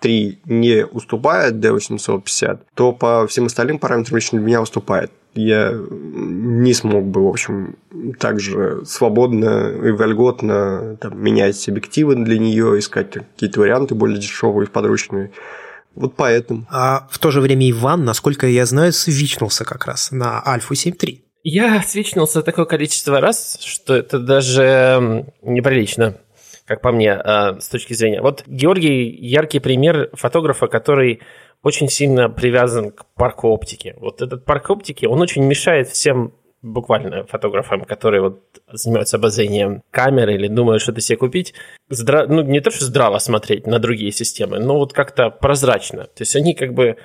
3 не уступает D850, то по всем остальным параметрам лично для меня уступает. Я не смог бы, в общем, также свободно и вольготно там, менять объективы для нее, искать какие-то варианты более дешевые, подручные. Вот поэтому. А в то же время Иван, насколько я знаю, свичнулся как раз на Альфу 7.3. Я свичнулся такое количество раз, что это даже неприлично как по мне, а, с точки зрения. Вот Георгий яркий пример фотографа, который очень сильно привязан к парку оптики. Вот этот парк оптики, он очень мешает всем буквально фотографам, которые вот занимаются обозрением камеры или думают что-то себе купить, здра... ну, не то, что здраво смотреть на другие системы, но вот как-то прозрачно. То есть они как бы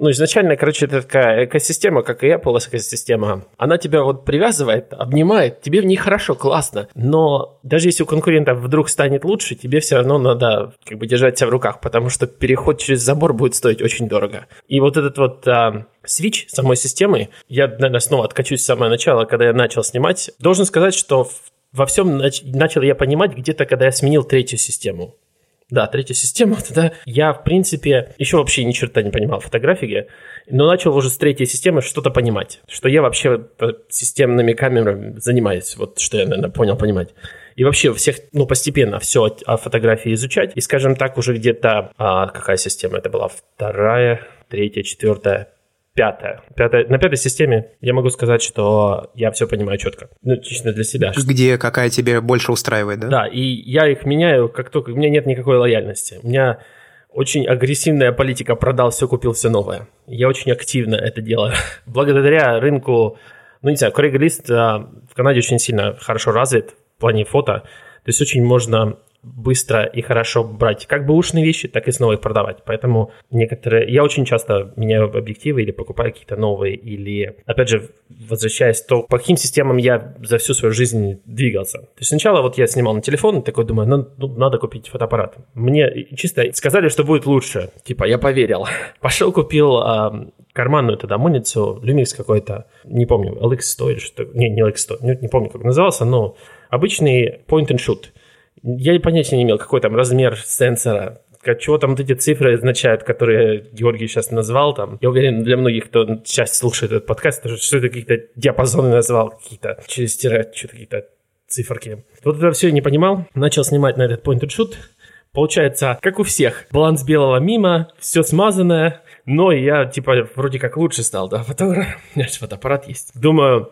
ну, изначально, короче, это такая экосистема, как и Apple экосистема. Она тебя вот привязывает, обнимает, тебе в ней хорошо, классно. Но даже если у конкурентов вдруг станет лучше, тебе все равно надо как бы держать себя в руках, потому что переход через забор будет стоить очень дорого. И вот этот вот а, свич самой системы, я, наверное, снова откачусь с самого начала, когда я начал снимать, должен сказать, что во всем нач- начал я понимать где-то, когда я сменил третью систему. Да, третья система. *laughs* Тогда я, в принципе, еще вообще ни черта не понимал в фотографии, но начал уже с третьей системы что-то понимать, что я вообще системными камерами занимаюсь, вот что я, наверное, понял понимать. И вообще всех, ну, постепенно все о фотографии изучать. И, скажем так, уже где-то, а, какая система это была? Вторая, третья, четвертая, пятая. пятая. На пятой системе я могу сказать, что я все понимаю четко. Ну, чисто для себя. Где какая тебе больше устраивает, да? Да, и я их меняю, как только... У меня нет никакой лояльности. У меня очень агрессивная политика продал все, купил все новое. Я очень активно это делаю. *laughs* Благодаря рынку, ну не знаю, Craigslist а, в Канаде очень сильно хорошо развит в плане фото. То есть очень можно быстро и хорошо брать как бы ушные вещи, так и снова их продавать. Поэтому некоторые... Я очень часто меняю объективы или покупаю какие-то новые, или, опять же, возвращаясь, то по каким системам я за всю свою жизнь двигался. То есть сначала вот я снимал на телефон, и такой думаю, ну, ну надо купить фотоаппарат. Мне чисто сказали, что будет лучше. Типа, я поверил. *laughs* Пошел купил а, карманную тогда муницию, Lumix какой-то, не помню, LX100 или что Не, не LX100, не, не помню, как назывался, но обычный point and shoot – я понятия не имел, какой там размер сенсора, чего там вот эти цифры означают, которые Георгий сейчас назвал там. Я уверен, для многих, кто сейчас слушает этот подкаст, что это какие-то диапазоны назвал, какие-то через тире, что-то какие-то циферки. Вот это все не понимал. Начал снимать на этот point and shoot. Получается, как у всех, баланс белого мимо, все смазанное, но я, типа, вроде как лучше стал, да, фотограф, *laughs* у меня же фотоаппарат есть. Думаю,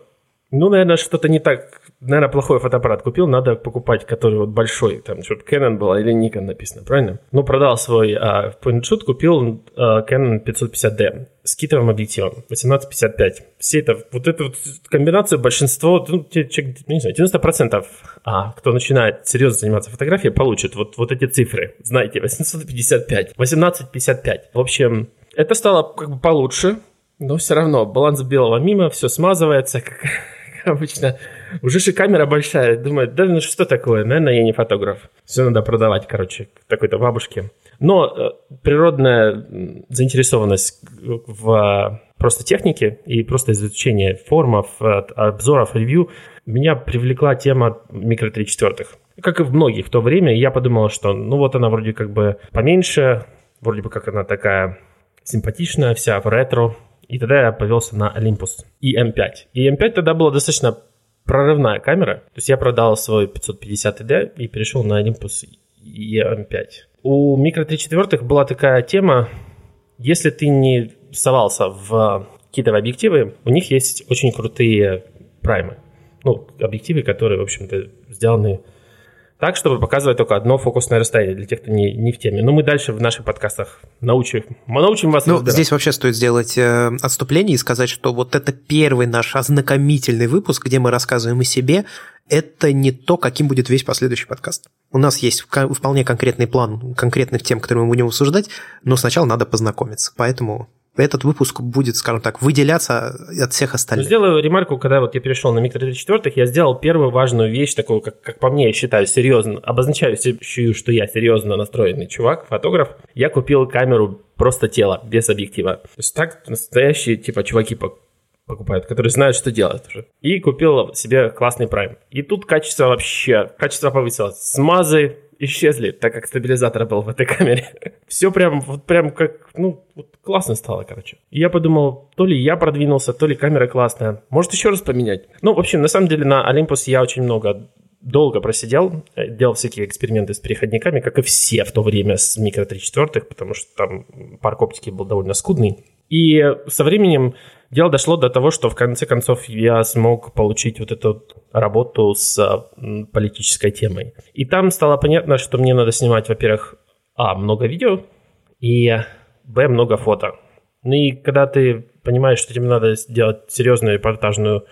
ну, наверное, что-то не так наверное, плохой фотоаппарат купил, надо покупать, который вот большой, там что-то Canon была или Nikon написано, правильно? Ну, продал свой а, point shoot, купил а, Canon 550D с китовым объективом 1855. Все это, вот эту вот комбинацию большинство, ну, не знаю, 90% а, кто начинает серьезно заниматься фотографией, получит вот, вот эти цифры. Знаете, 855, 1855. В общем, это стало как бы получше, Но все равно баланс белого мимо, все смазывается, как обычно. Уже же камера большая. Думаю, да ну что такое, наверное, я не фотограф. Все надо продавать, короче, такой-то бабушке. Но э, природная заинтересованность в просто технике и просто изучение формов, обзоров, ревью меня привлекла тема микро 3 четвертых. Как и в многих в то время, я подумал, что ну вот она вроде как бы поменьше, вроде бы как она такая симпатичная, вся в ретро. И тогда я повелся на Olympus EM5. И EM5 тогда была достаточно прорывная камера. То есть я продал свой 550D и перешел на Olympus EM5. У микро 3 четвертых была такая тема, если ты не совался в какие-то объективы, у них есть очень крутые праймы. Ну, объективы, которые, в общем-то, сделаны так, чтобы показывать только одно фокусное расстояние для тех, кто не, не в теме. Но мы дальше в наших подкастах научим, мы научим вас Ну, здесь вообще стоит сделать э, отступление и сказать, что вот это первый наш ознакомительный выпуск, где мы рассказываем о себе, это не то, каким будет весь последующий подкаст. У нас есть вполне конкретный план конкретных тем, которые мы будем обсуждать, но сначала надо познакомиться. Поэтому этот выпуск будет, скажем так, выделяться от всех остальных. Сделаю ремарку, когда вот я перешел на микро 34 я сделал первую важную вещь, такую, как, как по мне, я считаю, серьезно, обозначающую, что я серьезно настроенный чувак, фотограф. Я купил камеру просто тело, без объектива. То есть так настоящие, типа, чуваки покупают, которые знают, что делать уже. И купил себе классный прайм. И тут качество вообще, качество повысилось. Смазы, исчезли, так как стабилизатор был в этой камере. *laughs* Все прям, вот прям как, ну, вот классно стало, короче. И я подумал, то ли я продвинулся, то ли камера классная. Может, еще раз поменять. Ну, в общем, на самом деле на Olympus я очень много долго просидел, э, делал всякие эксперименты с переходниками, как и все в то время с микро 3 четвертых, потому что там парк оптики был довольно скудный. И со временем дело дошло до того, что в конце концов я смог получить вот эту работу с политической темой. И там стало понятно, что мне надо снимать, во-первых, а, много видео, и б, много фото. Ну и когда ты понимаешь, что тебе надо сделать серьезную репортажную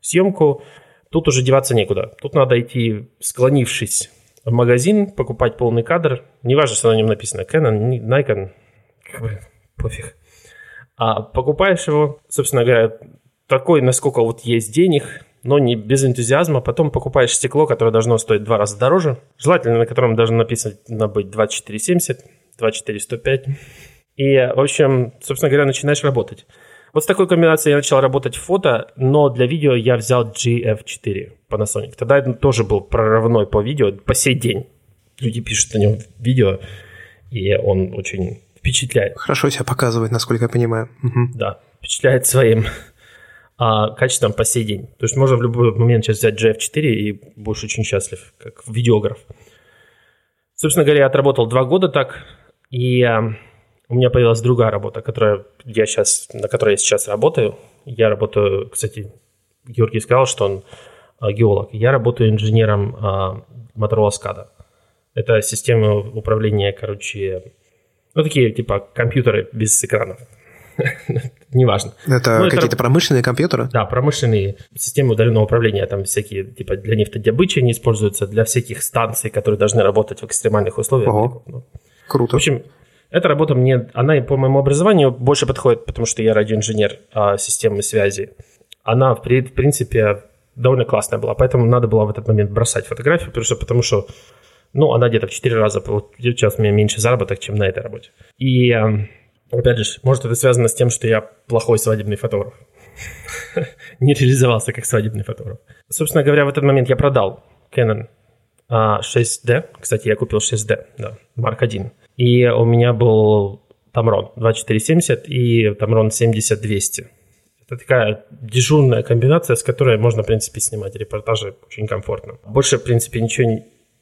съемку, тут уже деваться некуда. Тут надо идти, склонившись в магазин, покупать полный кадр. Неважно, что на нем написано Canon, Nikon, пофиг. А покупаешь его, собственно говоря, такой, насколько вот есть денег, но не без энтузиазма. Потом покупаешь стекло, которое должно стоить два раза дороже. Желательно, на котором должно написано быть 2470, 2405. И, в общем, собственно говоря, начинаешь работать. Вот с такой комбинацией я начал работать в фото, но для видео я взял GF4 Panasonic. Тогда это тоже был прорывной по видео по сей день. Люди пишут на нем видео, и он очень впечатляет. Хорошо себя показывает, насколько я понимаю. Угу. Да, впечатляет своим а, качеством по сей день. То есть можно в любой момент сейчас взять GF4 и будешь очень счастлив, как видеограф. Собственно говоря, я отработал два года так, и а, у меня появилась другая работа, которая я сейчас, на которой я сейчас работаю. Я работаю, кстати, Георгий сказал, что он а, геолог. Я работаю инженером а, Motorola SCADA. Это система управления, короче, ну, такие, типа, компьютеры без экранов. *laughs* Неважно. Это ну, какие-то это... промышленные компьютеры? Да, промышленные системы удаленного управления, там всякие, типа, для нефтедобычи они используются, для всяких станций, которые должны работать в экстремальных условиях. Ого. Ну. Круто. В общем, эта работа мне, она по моему образованию больше подходит, потому что я радиоинженер а, системы связи. Она, в принципе, довольно классная была, поэтому надо было в этот момент бросать фотографию, потому что, потому что ну, она где-то в 4 раза, сейчас у меня меньше заработок, чем на этой работе. И, эм, опять же, может это связано с тем, что я плохой свадебный фотограф. *laughs* Не реализовался как свадебный фотограф. Собственно говоря, в этот момент я продал Canon 6D. А, Кстати, я купил 6D, да, Mark 1. И у меня был Tamron 2470 и Tamron 70-200. Это такая дежурная комбинация, с которой можно, в принципе, снимать репортажи очень комфортно. Больше, в принципе, ничего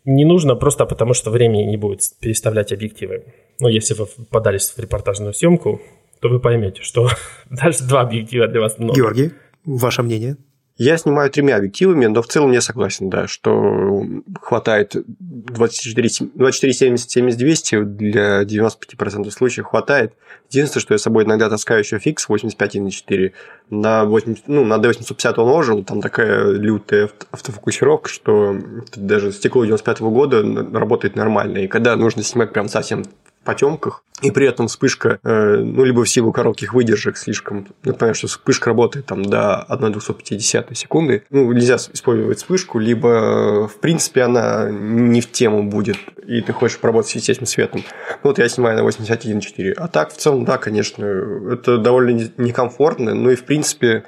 не нужно просто потому, что времени не будет переставлять объективы. Ну, если вы подались в репортажную съемку, то вы поймете, что *laughs* даже два объектива для вас много. Георгий, ваше мнение? Я снимаю тремя объективами, но в целом я согласен, да, что хватает 24, 24 70 70 200 для 95% случаев хватает. Единственное, что я с собой иногда таскаю еще фикс 85 на 4. На, 80, ну, на D850 он ожил, там такая лютая автофокусировка, что даже стекло 95 -го года работает нормально. И когда нужно снимать прям совсем потемках, и при этом вспышка, э, ну, либо в силу коротких выдержек слишком, ну, понятно, что вспышка работает там до 1,250 секунды, ну, нельзя использовать вспышку, либо, в принципе, она не в тему будет, и ты хочешь поработать с естественным светом. Ну, вот я снимаю на 81.4. А так, в целом, да, конечно, это довольно некомфортно, ну, и, в принципе,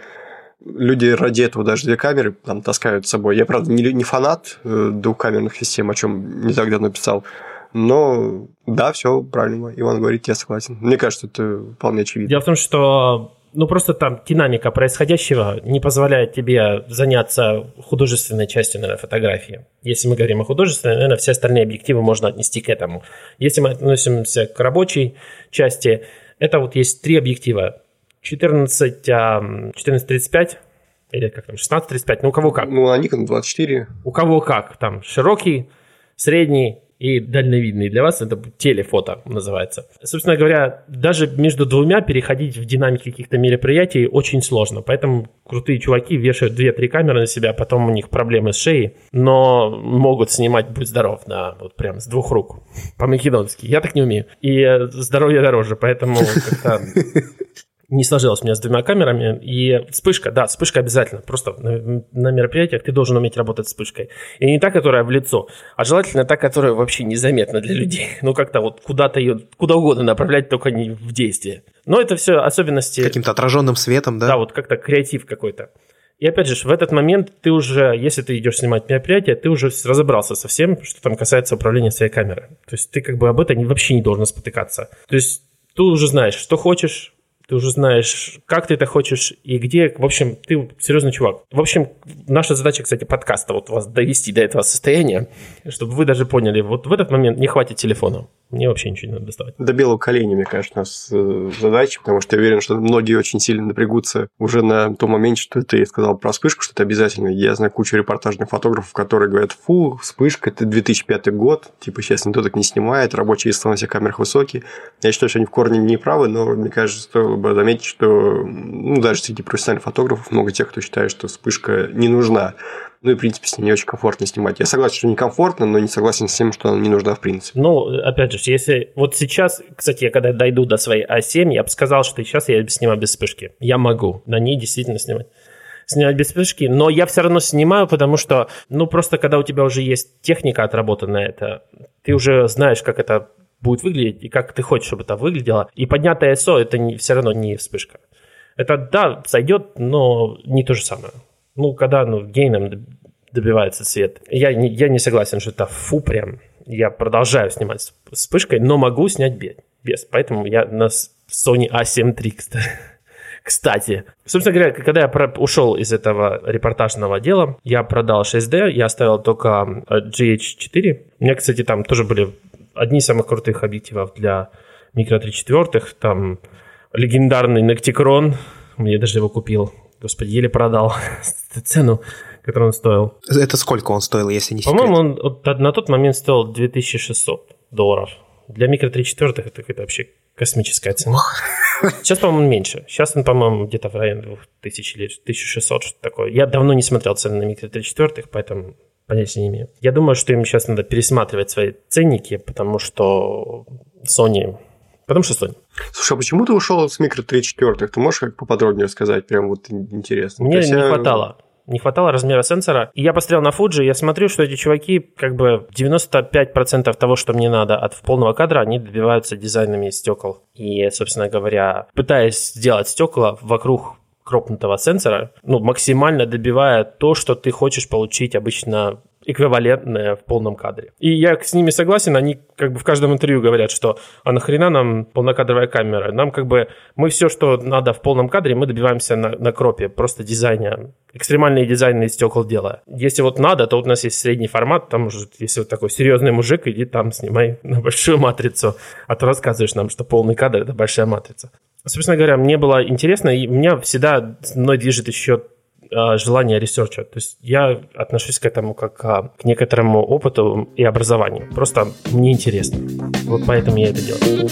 люди ради этого даже две камеры там таскают с собой. Я, правда, не, не фанат э, двухкамерных систем, о чем не так давно писал, но да, все правильно, Иван говорит, я согласен. Мне кажется, это вполне очевидно. Дело в том, что ну просто там динамика происходящего не позволяет тебе заняться художественной частью, наверное, фотографии. Если мы говорим о художественной, наверное, все остальные объективы можно отнести к этому. Если мы относимся к рабочей части, это вот есть три объектива. 14, 1435 или как там, 1635, ну у кого как. Ну, а Nikon 24. У кого как, там широкий, средний и дальновидный. Для вас это телефото называется. Собственно говоря, даже между двумя переходить в динамике каких-то мероприятий очень сложно. Поэтому крутые чуваки вешают 2-3 камеры на себя, потом у них проблемы с шеей, но могут снимать «Будь здоров», да, вот прям с двух рук, *laughs* по-македонски. Я так не умею. И здоровье дороже, поэтому как-то *laughs* не сложилось у меня с двумя камерами. И вспышка, да, вспышка обязательно. Просто на, на мероприятиях ты должен уметь работать с вспышкой. И не та, которая в лицо, а желательно та, которая вообще незаметна для людей. *laughs* Ну, как-то вот куда-то ее, куда угодно направлять, только не в действие. Но это все особенности... Каким-то отраженным светом, да? Да, вот как-то креатив какой-то. И опять же, в этот момент ты уже, если ты идешь снимать мероприятие, ты уже разобрался со всем, что там касается управления своей камерой. То есть ты как бы об этом вообще не должен спотыкаться. То есть ты уже знаешь, что хочешь, ты уже знаешь, как ты это хочешь и где. В общем, ты серьезный чувак. В общем, наша задача, кстати, подкаста вот вас довести до этого состояния, чтобы вы даже поняли, вот в этот момент не хватит телефона. Мне вообще ничего не надо доставать. До белого коленя, мне кажется, у нас э, задача, потому что я уверен, что многие очень сильно напрягутся уже на том моменте, что ты сказал про вспышку, что это обязательно. Я знаю кучу репортажных фотографов, которые говорят, фу, вспышка, это 2005 год, типа сейчас никто так не снимает, рабочие веса на всех камерах высокие. Я считаю, что они в корне не правы, но мне кажется, стоило бы заметить, что ну, даже среди профессиональных фотографов много тех, кто считает, что вспышка не нужна. Ну и, в принципе, с ней не очень комфортно снимать. Я согласен, что некомфортно, но не согласен с тем, что она не нужна в принципе. Ну, опять же, если... Вот сейчас, кстати, я когда дойду до своей А7, я бы сказал, что сейчас я снимаю без вспышки. Я могу на ней действительно снимать снимать без вспышки, но я все равно снимаю, потому что, ну, просто когда у тебя уже есть техника отработанная, это ты уже знаешь, как это будет выглядеть и как ты хочешь, чтобы это выглядело. И поднятая ISO это не, все равно не вспышка. Это, да, сойдет, но не то же самое. Ну, когда ну, гейном добивается цвет. Я не, я не согласен, что это фу прям. Я продолжаю снимать с вспышкой, но могу снять без. без. Поэтому я на Sony A7 III, *laughs* кстати. Собственно говоря, когда я ушел из этого репортажного дела, я продал 6D, я оставил только э, GH4. У меня, кстати, там тоже были одни из самых крутых объективов для микро 3 четвертых. Там легендарный Necticron, мне даже его купил. Господи, еле продал *laughs* цену который он стоил. Это сколько он стоил, если не секрет? По-моему, он на тот момент стоил 2600 долларов. Для микро 3 четвертых это какая-то вообще космическая цена. Сейчас, по-моему, меньше. Сейчас он, по-моему, где-то в районе 2000 или 1600, что-то такое. Я давно не смотрел цены на микро 3 четвертых, поэтому понятия не имею. Я думаю, что им сейчас надо пересматривать свои ценники, потому что Sony Потому что Sony. Слушай, а почему ты ушел с микро 3 четвертых? Ты можешь как поподробнее рассказать? Прям вот интересно. Мне не я... хватало не хватало размера сенсора. И я посмотрел на Fuji, я смотрю, что эти чуваки, как бы 95% того, что мне надо от полного кадра, они добиваются дизайнами стекол. И, собственно говоря, пытаясь сделать стекла вокруг кропнутого сенсора, ну, максимально добивая то, что ты хочешь получить обычно эквивалентное в полном кадре. И я с ними согласен, они как бы в каждом интервью говорят, что а нахрена нам полнокадровая камера? Нам как бы, мы все, что надо в полном кадре, мы добиваемся на, на кропе, просто дизайне, экстремальные дизайны из стекол делая. Если вот надо, то вот у нас есть средний формат, там уже, если вот такой серьезный мужик, иди там снимай на большую матрицу, а то рассказываешь нам, что полный кадр – это большая матрица. Собственно говоря, мне было интересно, и меня всегда мной движет еще а, желание research а. То есть я отношусь к этому как а, к некоторому опыту и образованию. Просто мне интересно. Вот поэтому я это делаю.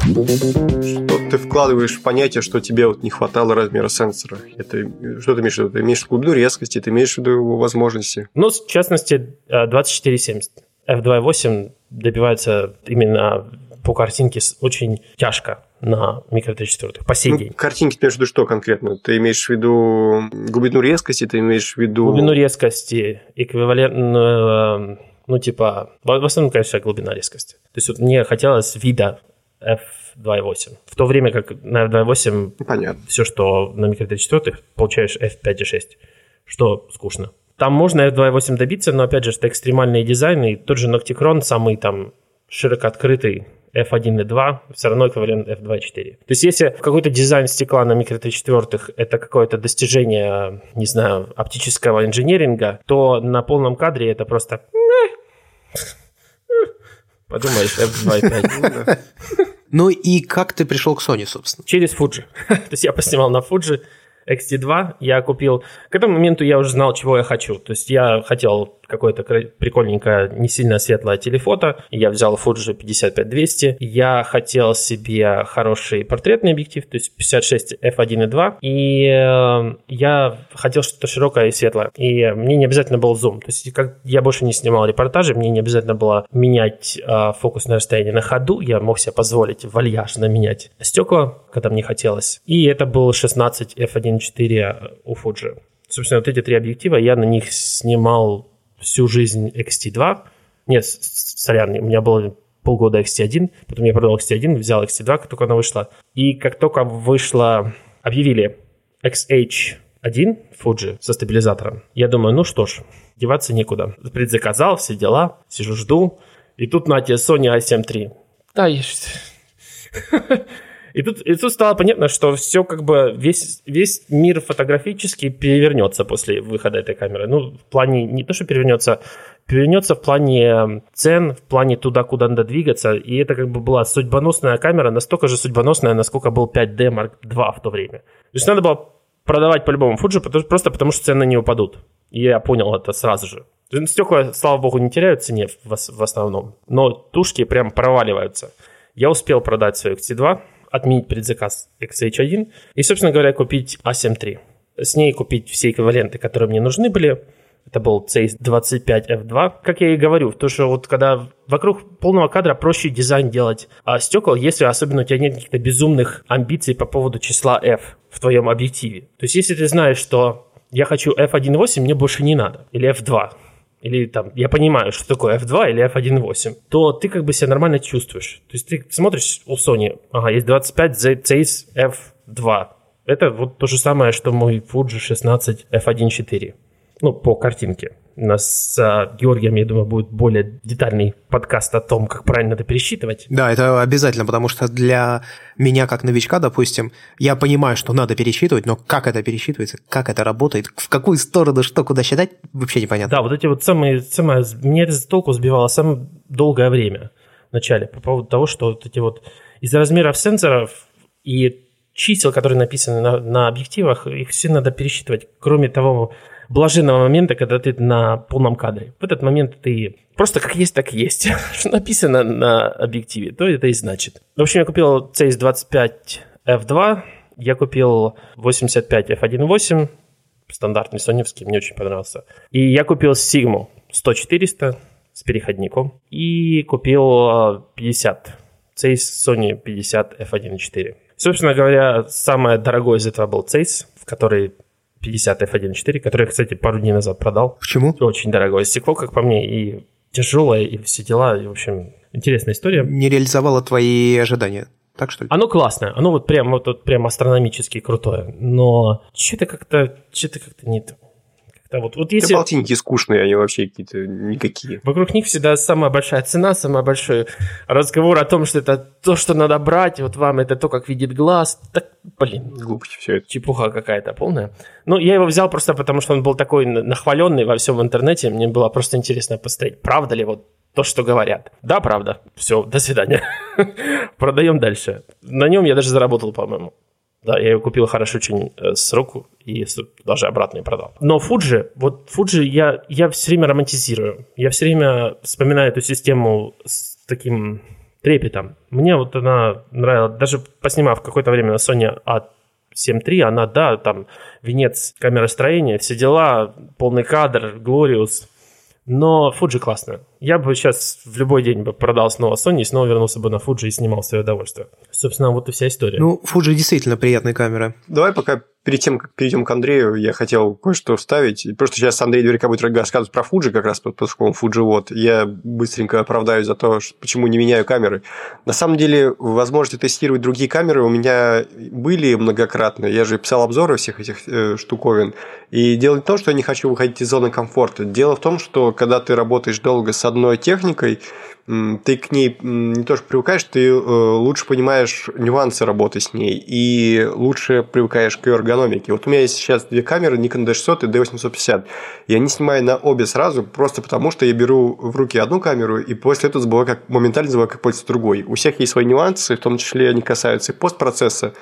Что ты вкладываешь в понятие, что тебе вот не хватало размера сенсора? Это что ты имеешь в виду? Ты имеешь глубину резкости, ты имеешь в виду его возможности? Ну, в частности, 2470. F2.8 добивается именно по картинке очень тяжко на микро-34, по сей ну, день. Картинки ты имеешь в виду что конкретно? Ты имеешь в виду глубину резкости, ты имеешь в виду... Глубину резкости, эквивалентно, ну, типа, в основном, конечно, глубина резкости. То есть вот мне хотелось вида F2.8. В то время как на F2.8 Понятно. все, что на микро-34, получаешь F5.6, что скучно. Там можно F2.8 добиться, но, опять же, это экстремальные дизайны, и тот же Nocticron, самый там широко открытый, F1 и 2 все равно эквивалент F2.4. То есть если какой-то дизайн стекла на микро-34 это какое-то достижение, не знаю, оптического инженеринга, то на полном кадре это просто... Подумаешь, F2.5. Ну и как ты пришел к Sony, собственно? Через Fuji. *laughs* То есть я поснимал на Fuji, XT2 я купил. К этому моменту я уже знал, чего я хочу. То есть я хотел какое-то прикольненькое, не сильно светлое телефото. Я взял Fuji 55-200. Я хотел себе хороший портретный объектив, то есть 56 f1.2. И э, я хотел что-то широкое и светлое. И мне не обязательно был зум. То есть как я больше не снимал репортажи, мне не обязательно было менять э, фокусное расстояние на ходу. Я мог себе позволить вальяжно менять стекла, когда мне хотелось. И это был 16 f1.4 у Fuji. Собственно, вот эти три объектива, я на них снимал всю жизнь XT2. Нет, сорян, у меня было полгода XT1, потом я продал XT1, взял XT2, как только она вышла. И как только вышла, объявили XH1 Fuji со стабилизатором, я думаю, ну что ж, деваться некуда. Предзаказал, все дела, сижу, жду. И тут на тебе Sony i7 III. Да, есть. *laughs* И тут, и тут стало понятно, что все как бы весь, весь мир фотографический перевернется после выхода этой камеры. Ну, в плане не то, что перевернется, перевернется в плане цен, в плане туда, куда надо двигаться. И это как бы была судьбоносная камера, настолько же судьбоносная, насколько был 5D Mark II в то время. То есть надо было продавать по-любому Fuji, просто потому что цены не упадут. И я понял это сразу же. Стекла, слава богу, не теряют в цене в, в основном, но тушки прям проваливаются. Я успел продать свою XT2, отменить предзаказ XH1 и, собственно говоря, купить A7 III. С ней купить все эквиваленты, которые мне нужны были. Это был CS25F2. Как я и говорю, то, что вот когда вокруг полного кадра проще дизайн делать а стекол, если особенно у тебя нет каких-то безумных амбиций по поводу числа F в твоем объективе. То есть если ты знаешь, что я хочу F1.8, мне больше не надо, или F2, или там, я понимаю, что такое F2 или F1.8, то ты как бы себя нормально чувствуешь. То есть ты смотришь у Sony, ага, есть 25 Zeiss F2. Это вот то же самое, что мой Fuji 16 F1.4. Ну, по картинке. У нас с Георгием, я думаю, будет более детальный подкаст о том, как правильно это пересчитывать. Да, это обязательно, потому что для меня, как новичка, допустим, я понимаю, что надо пересчитывать, но как это пересчитывается, как это работает, в какую сторону, что, куда считать, вообще непонятно. Да, вот эти вот самые, самое, мне это толку сбивало самое долгое время в начале по поводу того, что вот эти вот из-за размеров сенсоров и чисел, которые написаны на, на объективах, их все надо пересчитывать. Кроме того, блаженного момента, когда ты на полном кадре. В этот момент ты просто как есть, так есть. *laughs* Что написано на объективе, то это и значит. В общем, я купил CS25 F2, я купил 85 F1.8, стандартный соневский, мне очень понравился. И я купил Sigma 100-400 с переходником и купил 50 Zeiss Sony 50 F1.4. Собственно говоря, самое дорогое из этого был Zeiss, в который 50 F1.4, который кстати, пару дней назад продал. Почему? Очень дорогое стекло, как по мне, и тяжелое, и все дела, и, в общем, интересная история. Не реализовало твои ожидания. Так что ли? Оно классное, оно вот прям, вот, вот прям астрономически крутое, но что-то как-то, что-то как-то не то. Да, вот, вот если... Полтинники скучные, они вообще какие-то никакие. Вокруг них всегда самая большая цена, самый большой разговор о том, что это то, что надо брать, вот вам это то, как видит глаз. Так, блин. Глупость все это. Чепуха какая-то полная. Ну, я его взял просто потому, что он был такой нахваленный во всем интернете. Мне было просто интересно посмотреть, правда ли вот то, что говорят. Да, правда. Все, до свидания. *laughs* Продаем дальше. На нем я даже заработал, по-моему. Да, я ее купил хорошо очень э, с руку и даже обратно и продал. Но Fuji, вот Fuji я, я все время романтизирую. Я все время вспоминаю эту систему с таким трепетом. Мне вот она нравилась, даже поснимав какое-то время на Sony A7 III, она, да, там, венец камеростроения, все дела, полный кадр, Glorious, но Fuji классно. Я бы сейчас в любой день бы продал снова Sony и снова вернулся бы на Fuji и снимал свое удовольствие. Собственно, вот и вся история. Ну, Fuji действительно приятная камера. Давай пока перед тем, как перейдем к Андрею, я хотел кое-что вставить. Просто сейчас Андрей наверняка будет рассказывать про Fuji, как раз поскольку Fuji вот. Я быстренько оправдаюсь за то, что, почему не меняю камеры. На самом деле, возможности тестировать другие камеры у меня были многократно. Я же писал обзоры всех этих э, штуковин. И дело не в том, что я не хочу выходить из зоны комфорта. Дело в том, что когда ты работаешь долго с одной техникой, ты к ней не то что привыкаешь, ты э, лучше понимаешь нюансы работы с ней и лучше привыкаешь к ее эргономике. Вот у меня есть сейчас две камеры Nikon D600 и D850. Я не снимаю на обе сразу, просто потому что я беру в руки одну камеру и после этого забываю, как, моментально забываю, как пользоваться другой. У всех есть свои нюансы, в том числе они касаются и постпроцесса.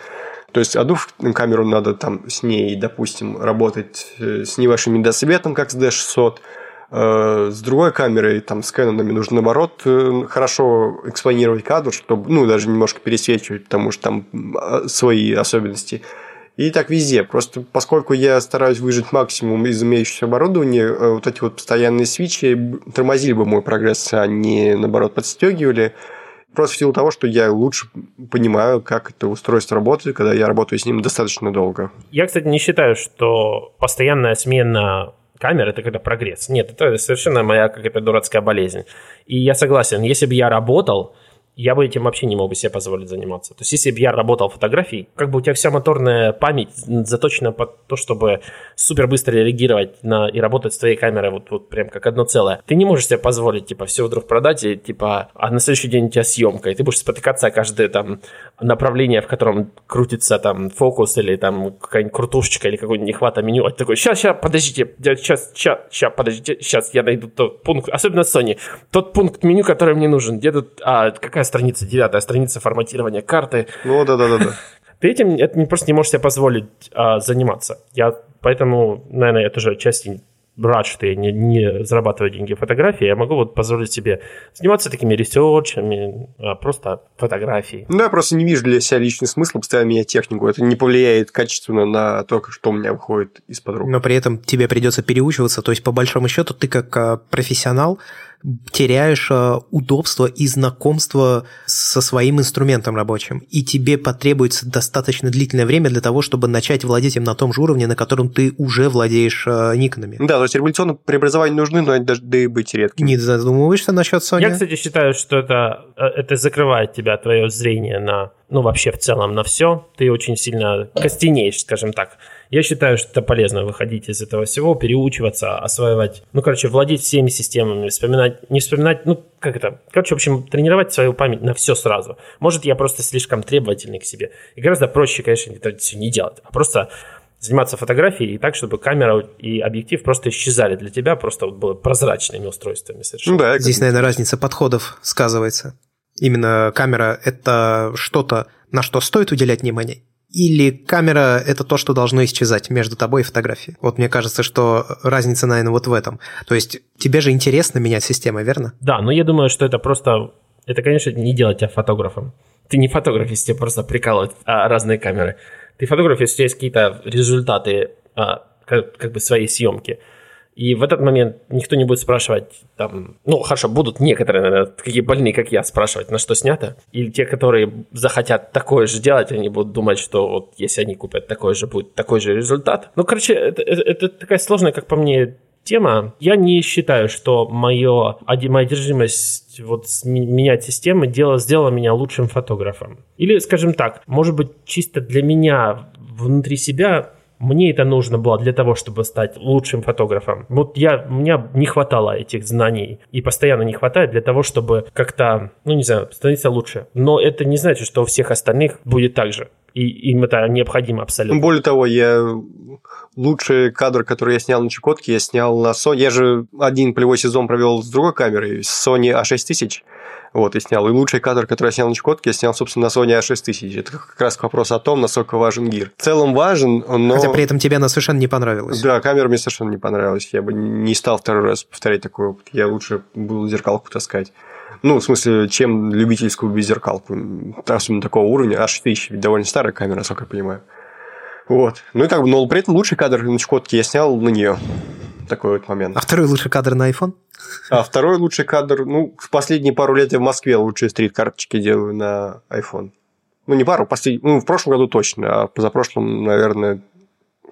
То есть одну камеру надо там с ней, допустим, работать э, с небольшим досветом, как с D600, Э, с другой камерой, там, с Canon нужно, наоборот, э, хорошо экспонировать кадр, чтобы, ну, даже немножко пересвечивать, потому что там а, свои особенности. И так везде. Просто поскольку я стараюсь выжить максимум из имеющегося оборудования, э, вот эти вот постоянные свечи тормозили бы мой прогресс, а не, наоборот, подстегивали. Просто в силу того, что я лучше понимаю, как это устройство работает, когда я работаю с ним достаточно долго. Я, кстати, не считаю, что постоянная смена камер это когда прогресс. Нет, это совершенно моя какая-то дурацкая болезнь. И я согласен, если бы я работал, я бы этим вообще не мог бы себе позволить заниматься. То есть, если бы я работал фотографией, как бы у тебя вся моторная память заточена под то, чтобы супер быстро реагировать на и работать с твоей камерой вот, вот прям как одно целое. Ты не можешь себе позволить, типа, все вдруг продать, и, типа, а на следующий день у тебя съемка, и ты будешь спотыкаться о каждое там направление, в котором крутится там фокус или там какая-нибудь крутушечка или какой-нибудь нехвата меню. А ты такой, сейчас, сейчас, подождите, сейчас, сейчас, сейчас, подождите, сейчас я найду тот пункт, особенно Sony, тот пункт меню, который мне нужен. Где тут, а, какая страница, девятая страница форматирования карты. Ну, да-да-да. Ты этим это не, просто не можешь себе позволить а, заниматься. Я поэтому, наверное, это же отчасти рад, что я не, не зарабатываю деньги фотографии, я могу вот позволить себе заниматься такими ресерчами, а просто фотографией. Ну, я просто не вижу для себя личный смысл постоянно менять технику. Это не повлияет качественно на то, что у меня выходит из-под рук. Но при этом тебе придется переучиваться. То есть, по большому счету, ты как а, профессионал теряешь э, удобство и знакомство со своим инструментом рабочим. И тебе потребуется достаточно длительное время для того, чтобы начать владеть им на том же уровне, на котором ты уже владеешь э, никонами. Да, то есть революционные преобразования нужны, но они должны быть редкими. Не задумываешься насчет Sony? Я, кстати, считаю, что это, э, это закрывает тебя, твое зрение на, ну, вообще в целом на все. Ты очень сильно костенеешь, скажем так. Я считаю, что это полезно выходить из этого всего, переучиваться, осваивать, ну, короче, владеть всеми системами, вспоминать, не вспоминать, ну, как это, короче, в общем, тренировать свою память на все сразу. Может, я просто слишком требовательный к себе. И гораздо проще, конечно, это все не делать, а просто заниматься фотографией и так, чтобы камера и объектив просто исчезали для тебя, просто вот было прозрачными устройствами совершенно. Ну, да, Здесь, наверное, разница подходов сказывается. Именно камера – это что-то, на что стоит уделять внимание, или камера – это то, что должно исчезать между тобой и фотографией? Вот мне кажется, что разница, наверное, вот в этом. То есть тебе же интересно менять систему, верно? Да, но я думаю, что это просто… Это, конечно, не делать тебя фотографом. Ты не фотограф, если тебе просто прикалывают а, разные камеры. Ты фотограф, если у тебя есть какие-то результаты а, как, как бы своей съемки. И в этот момент никто не будет спрашивать, там, ну, хорошо, будут некоторые, наверное, такие больные, как я, спрашивать, на что снято. Или те, которые захотят такое же делать, они будут думать, что вот если они купят такой же, будет такой же результат. Ну, короче, это, это такая сложная, как по мне, тема. Я не считаю, что мое, моя одержимость вот менять системы дело, сделала меня лучшим фотографом. Или, скажем так, может быть, чисто для меня внутри себя мне это нужно было для того, чтобы стать лучшим фотографом. Вот я, меня не хватало этих знаний. И постоянно не хватает для того, чтобы как-то, ну не знаю, становиться лучше. Но это не значит, что у всех остальных будет так же. И им это необходимо абсолютно. Более того, я лучший кадр, который я снял на Чукотке, я снял на Sony. Я же один полевой сезон провел с другой камерой, с Sony A6000. Вот, и снял. И лучший кадр, который я снял на Чукотке, я снял, собственно, на Sony A6000. Это как раз вопрос о том, насколько важен гир. В целом важен, но... Хотя при этом тебе она совершенно не понравилась. Да, камера мне совершенно не понравилась. Я бы не стал второй раз повторять такой опыт. Я лучше буду зеркалку таскать. Ну, в смысле, чем любительскую беззеркалку. Особенно такого уровня. H1000 ведь довольно старая камера, насколько я понимаю. Вот. Ну и как бы, но при этом лучший кадр на Чукотке я снял на нее. Такой вот момент. А второй лучший кадр на iPhone? А второй лучший кадр, ну, в последние пару лет я в Москве лучшие стрит-карточки делаю на iPhone. Ну, не пару, послед... ну, в прошлом году точно, а позапрошлом, наверное,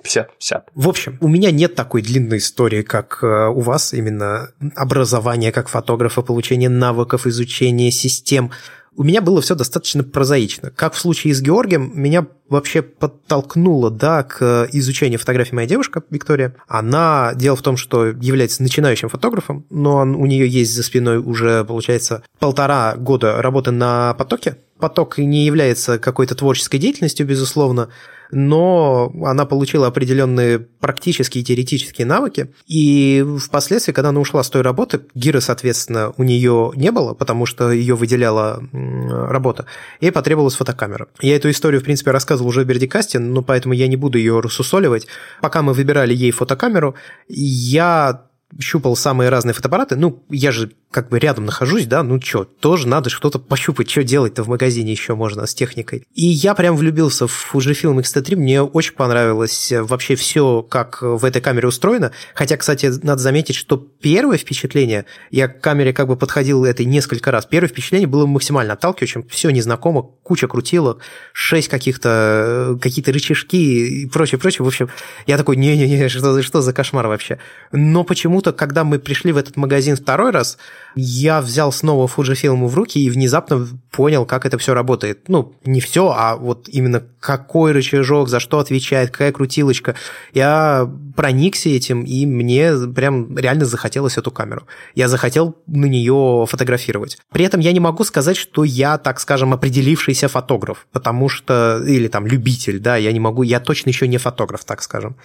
50-50. В общем, у меня нет такой длинной истории, как э, у вас, именно образование как фотографа, получение навыков, изучение систем. У меня было все достаточно прозаично. Как в случае с Георгием, меня вообще подтолкнуло, да, к изучению фотографии моя девушка Виктория. Она, дело в том, что является начинающим фотографом, но он, у нее есть за спиной уже, получается, полтора года работы на потоке. Поток не является какой-то творческой деятельностью, безусловно, но она получила определенные практические и теоретические навыки. И впоследствии, когда она ушла с той работы, гиры, соответственно, у нее не было, потому что ее выделяла работа. Ей потребовалась фотокамера. Я эту историю, в принципе, рассказывал уже в Бердикасте, но поэтому я не буду ее рассусоливать. Пока мы выбирали ей фотокамеру, я щупал самые разные фотоаппараты. Ну, я же как бы рядом нахожусь, да, ну что, тоже надо что-то пощупать, что делать-то в магазине еще можно с техникой. И я прям влюбился в Fujifilm X-T3, мне очень понравилось вообще все, как в этой камере устроено. Хотя, кстати, надо заметить, что первое впечатление, я к камере как бы подходил этой несколько раз, первое впечатление было максимально отталкивающим, все незнакомо, куча крутилок, шесть каких-то, какие-то рычажки и прочее, прочее. В общем, я такой, не-не-не, что, что за кошмар вообще? Но почему-то, когда мы пришли в этот магазин второй раз, я взял снова Fujifilm в руки и внезапно понял, как это все работает. Ну, не все, а вот именно какой рычажок, за что отвечает, какая крутилочка. Я проникся этим, и мне прям реально захотелось эту камеру. Я захотел на нее фотографировать. При этом я не могу сказать, что я, так скажем, определившийся фотограф, потому что, или там любитель, да, я не могу, я точно еще не фотограф, так скажем.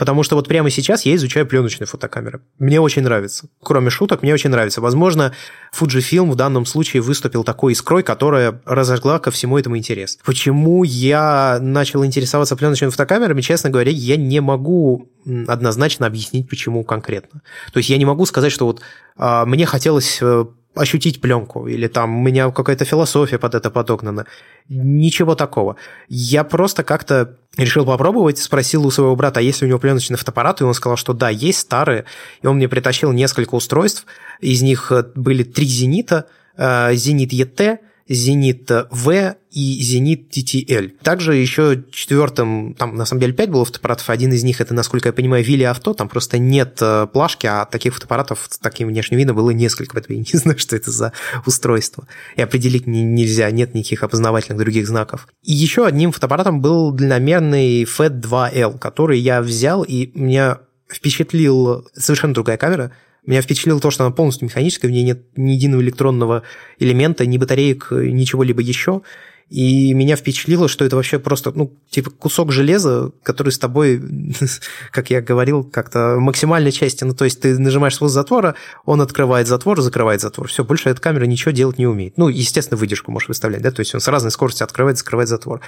Потому что вот прямо сейчас я изучаю пленочные фотокамеры. Мне очень нравится. Кроме шуток, мне очень нравится. Возможно, Fujifilm в данном случае выступил такой искрой, которая разожгла ко всему этому интерес. Почему я начал интересоваться пленочными фотокамерами, честно говоря, я не могу однозначно объяснить, почему конкретно. То есть я не могу сказать, что вот а, мне хотелось э, ощутить пленку, или там у меня какая-то философия под это подогнана. Ничего такого. Я просто как-то решил попробовать, спросил у своего брата, а есть ли у него пленочный фотоаппарат, и он сказал, что да, есть старые, и он мне притащил несколько устройств, из них э, были три «Зенита», э, «Зенит ЕТ», Зенит В и Зенит TTL. Также еще четвертым, там на самом деле 5 было фотоаппаратов, один из них это, насколько я понимаю, Вилли Авто, там просто нет э, плашки, а таких фотоаппаратов с таким внешним видом было несколько, поэтому я *laughs* не знаю, что это за устройство. И определить нельзя, нет никаких опознавательных других знаков. И еще одним фотоаппаратом был длинномерный FET2L, который я взял, и меня впечатлил совершенно другая камера – меня впечатлило то, что она полностью механическая, в ней нет ни единого электронного элемента, ни батареек, ничего либо еще. И меня впечатлило, что это вообще просто, ну, типа кусок железа, который с тобой, *laughs* как я говорил, как-то максимальной части. Ну, то есть ты нажимаешь спуск затвора, он открывает затвор, закрывает затвор. Все, больше эта камера ничего делать не умеет. Ну, естественно, выдержку можешь выставлять, да, то есть он с разной скоростью открывает, закрывает затвор.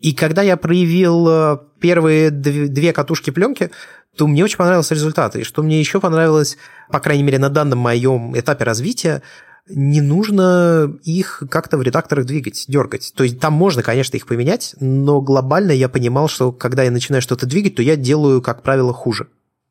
И когда я проявил э, первые две катушки пленки, то мне очень понравился результат. И что мне еще понравилось, по крайней мере, на данном моем этапе развития, не нужно их как-то в редакторах двигать, дергать. То есть там можно, конечно, их поменять, но глобально я понимал, что когда я начинаю что-то двигать, то я делаю, как правило, хуже.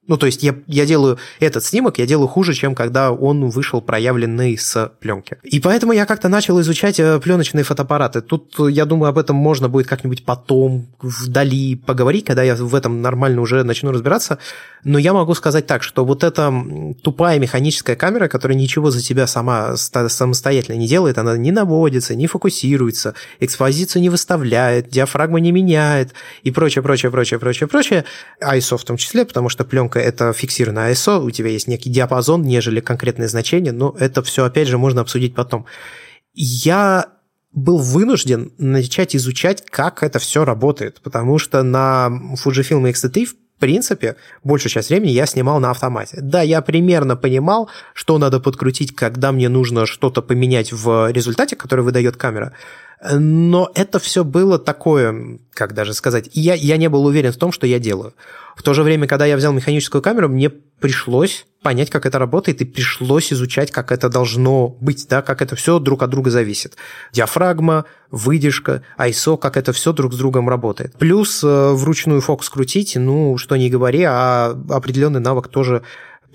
Ну, то есть я, я делаю этот снимок, я делаю хуже, чем когда он вышел проявленный с пленки. И поэтому я как-то начал изучать э, пленочные фотоаппараты. Тут, я думаю, об этом можно будет как-нибудь потом, вдали поговорить, когда я в этом нормально уже начну разбираться. Но я могу сказать так, что вот эта тупая механическая камера, которая ничего за тебя сама самостоятельно не делает, она не наводится, не фокусируется, экспозицию не выставляет, диафрагма не меняет и прочее, прочее, прочее, прочее, прочее. ISO в том числе, потому что пленка только это фиксированное ISO, у тебя есть некий диапазон, нежели конкретное значение, но это все, опять же, можно обсудить потом. Я был вынужден начать изучать, как это все работает, потому что на Fujifilm X-T3 в принципе, большую часть времени я снимал на автомате. Да, я примерно понимал, что надо подкрутить, когда мне нужно что-то поменять в результате, который выдает камера, Но это все было такое, как даже сказать, я, я не был уверен в том, что я делаю. В то же время, когда я взял механическую камеру, мне пришлось понять, как это работает, и пришлось изучать, как это должно быть, да, как это все друг от друга зависит. Диафрагма, выдержка, ISO, как это все друг с другом работает. Плюс э, вручную фокус крутить, ну, что не говори, а определенный навык тоже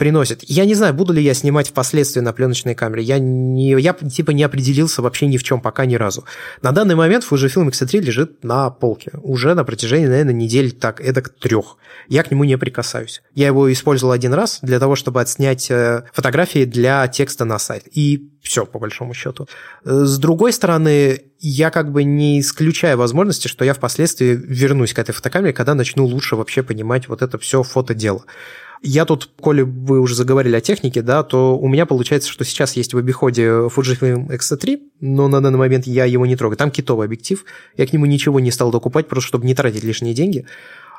приносит. Я не знаю, буду ли я снимать впоследствии на пленочной камере. Я, не, я типа не определился вообще ни в чем пока ни разу. На данный момент Fujifilm X3 лежит на полке. Уже на протяжении, наверное, недель так, эдак трех. Я к нему не прикасаюсь. Я его использовал один раз для того, чтобы отснять э, фотографии для текста на сайт. И все, по большому счету. Э, с другой стороны, я как бы не исключаю возможности, что я впоследствии вернусь к этой фотокамере, когда начну лучше вообще понимать вот это все фотодело. Я тут, коли вы уже заговорили о технике, да, то у меня получается, что сейчас есть в обиходе Fujifilm X3, но на данный момент я его не трогаю. Там китовый объектив, я к нему ничего не стал докупать, просто чтобы не тратить лишние деньги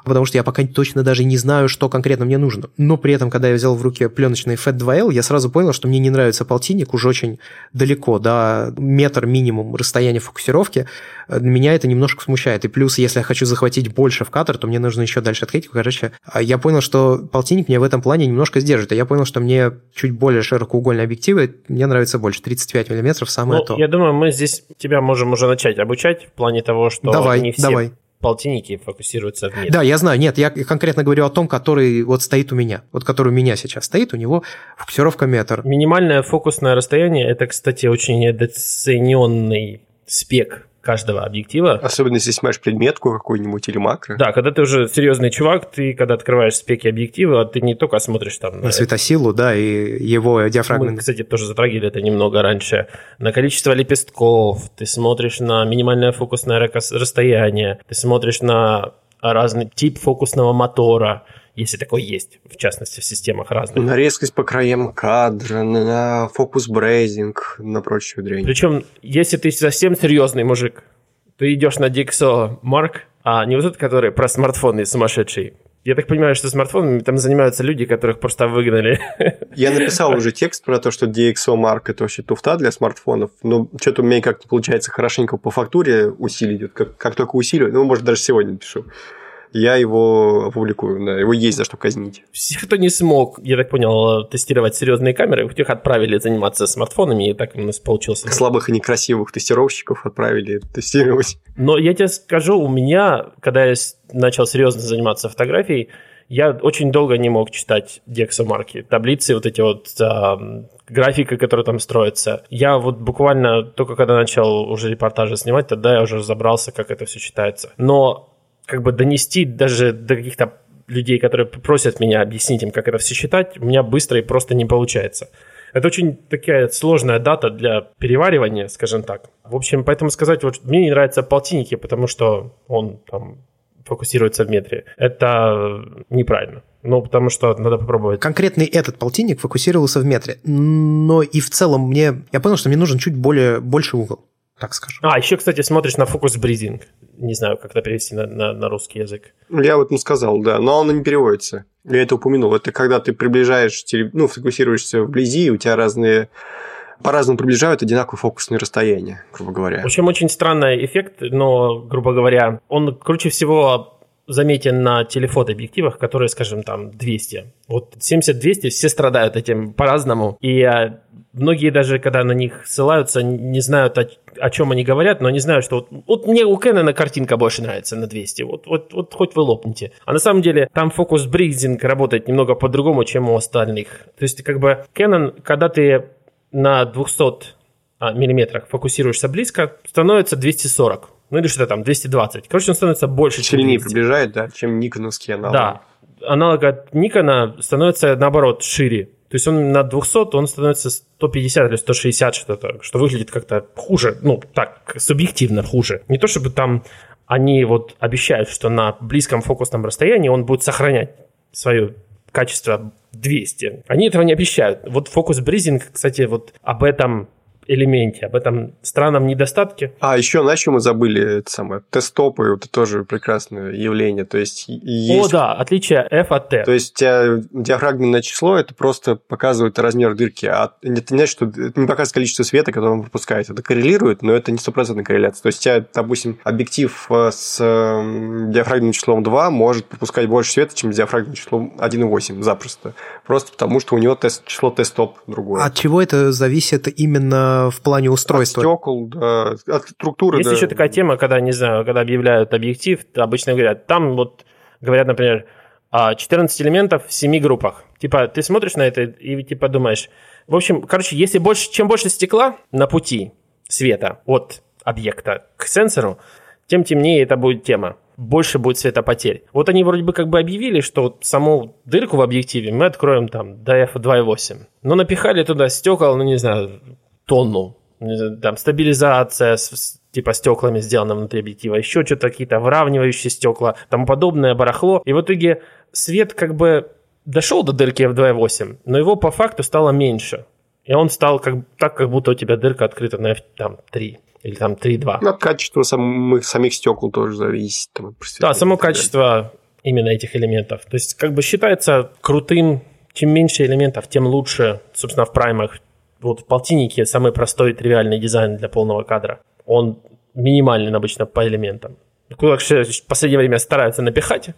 потому что я пока точно даже не знаю, что конкретно мне нужно. Но при этом, когда я взял в руки пленочный FAT 2L, я сразу понял, что мне не нравится полтинник уж очень далеко, да, метр минимум расстояния фокусировки. Меня это немножко смущает. И плюс, если я хочу захватить больше в кадр, то мне нужно еще дальше отходить. Короче, а я понял, что полтинник мне в этом плане немножко сдержит. И я понял, что мне чуть более широкоугольные объективы мне нравится больше. 35 миллиметров самое ну, то. Я думаю, мы здесь тебя можем уже начать обучать в плане того, что давай, не все давай полтинники фокусируются в метре. Да, я знаю. Нет, я конкретно говорю о том, который вот стоит у меня. Вот который у меня сейчас стоит, у него фокусировка метр. Минимальное фокусное расстояние – это, кстати, очень недооцененный спек каждого объектива. Особенно если снимаешь предметку какую-нибудь или макро. Да, когда ты уже серьезный чувак, ты когда открываешь спеки объектива, ты не только смотришь там... На, на светосилу, да, и его диафрагму. Мы, кстати, тоже затрагивали это немного раньше. На количество лепестков, ты смотришь на минимальное фокусное расстояние, ты смотришь на разный тип фокусного мотора, если такой есть, в частности, в системах разных. На резкость по краям кадра, на фокус брейзинг, на прочую дрянь. Причем, если ты совсем серьезный мужик, ты идешь на Dixo Mark, а не вот этот, который про смартфоны сумасшедший. Я так понимаю, что смартфонами там занимаются люди, которых просто выгнали. Я написал *laughs* уже текст про то, что DxO Mark это вообще туфта для смартфонов, но что-то у меня как-то получается хорошенько по фактуре усилить. Как, как только усиливаю, ну, может, даже сегодня напишу я его опубликую. Да, его есть за что казнить. Все, кто не смог, я так понял, тестировать серьезные камеры, их отправили заниматься смартфонами, и так у нас получился. Слабых и некрасивых тестировщиков отправили тестировать. Но я тебе скажу, у меня, когда я начал серьезно заниматься фотографией, я очень долго не мог читать дексомарки, таблицы, вот эти вот а, графика, которая там строится. Я вот буквально только когда начал уже репортажи снимать, тогда я уже разобрался, как это все читается. Но как бы донести даже до каких-то людей, которые просят меня объяснить им, как это все считать, у меня быстро и просто не получается. Это очень такая сложная дата для переваривания, скажем так. В общем, поэтому сказать, вот мне не нравятся полтинники, потому что он там фокусируется в метре. Это неправильно. Ну, потому что надо попробовать. Конкретный этот полтинник фокусировался в метре. Но и в целом мне... Я понял, что мне нужен чуть более, больше угол так скажем. А, еще, кстати, смотришь на фокус бризинг. Не знаю, как это перевести на, на, на русский язык. Я вот не сказал, да, но он не переводится. Я это упомянул. Это когда ты приближаешь, ну, фокусируешься вблизи, у тебя разные по-разному приближают одинаковые фокусные расстояния, грубо говоря. В общем, очень странный эффект, но, грубо говоря, он круче всего заметен на телефотообъективах, которые, скажем, там 200. Вот 70-200 все страдают этим по-разному. И а, многие даже, когда на них ссылаются, не знают, о, о чем они говорят, но они знают, что вот, вот мне у Кэнона картинка больше нравится на 200. Вот, вот, вот хоть вы лопните. А на самом деле там фокус брейзинг работает немного по-другому, чем у остальных. То есть как бы Canon, когда ты на 200 а, миллиметрах фокусируешься близко, становится 240 ну или что-то там, 220. Короче, он становится больше, чем Сильнее приближает, да, чем никоновский аналог. Да. Аналог от Никона становится, наоборот, шире. То есть он на 200, он становится 150 или 160 что-то, что выглядит как-то хуже, ну, так, субъективно хуже. Не то, чтобы там они вот обещают, что на близком фокусном расстоянии он будет сохранять свое качество 200. Они этого не обещают. Вот фокус бризинг, кстати, вот об этом элементе, об этом странном недостатке. А еще на чем мы забыли это самое тест-стопы, это тоже прекрасное явление. То есть, есть... О, да, отличие F от T. То есть у тебя диафрагменное число это просто показывает размер дырки, а это не значит, что это не показывает количество света, которое он пропускает. Это коррелирует, но это не стопроцентная корреляция. То есть у тебя, допустим, объектив э, с эм, диафрагменным числом 2 может пропускать больше света, чем с диафрагменным числом 1,8 запросто. Просто потому, что у него тест, число тест-стоп другое. От чего это зависит именно в плане устройства. От стекол, да, от структуры. Есть да. еще такая тема, когда, не знаю, когда объявляют объектив, обычно говорят, там вот, говорят, например, 14 а, элементов в 7 группах. Типа, ты смотришь на это и типа думаешь, в общем, короче, если больше, чем больше стекла на пути света от объекта к сенсору, тем темнее это будет тема. Больше будет светопотерь. Вот они вроде бы как бы объявили, что вот саму дырку в объективе мы откроем там до f2.8. Но напихали туда стекол, ну не знаю, тонну. Там стабилизация с, типа стеклами сделана внутри объектива, еще что-то какие-то выравнивающие стекла, тому подобное барахло. И в итоге свет как бы дошел до дырки f2.8, но его по факту стало меньше. И он стал как, так, как будто у тебя дырка открыта на F3 или там 3.2. Ну, от качества самых, самих стекол тоже зависит. Там, да, само качество именно этих элементов. То есть как бы считается крутым, чем меньше элементов, тем лучше, собственно, в праймах вот в полтиннике самый простой тривиальный дизайн для полного кадра. Он минимальный обычно по элементам. Куда в последнее время стараются напихать.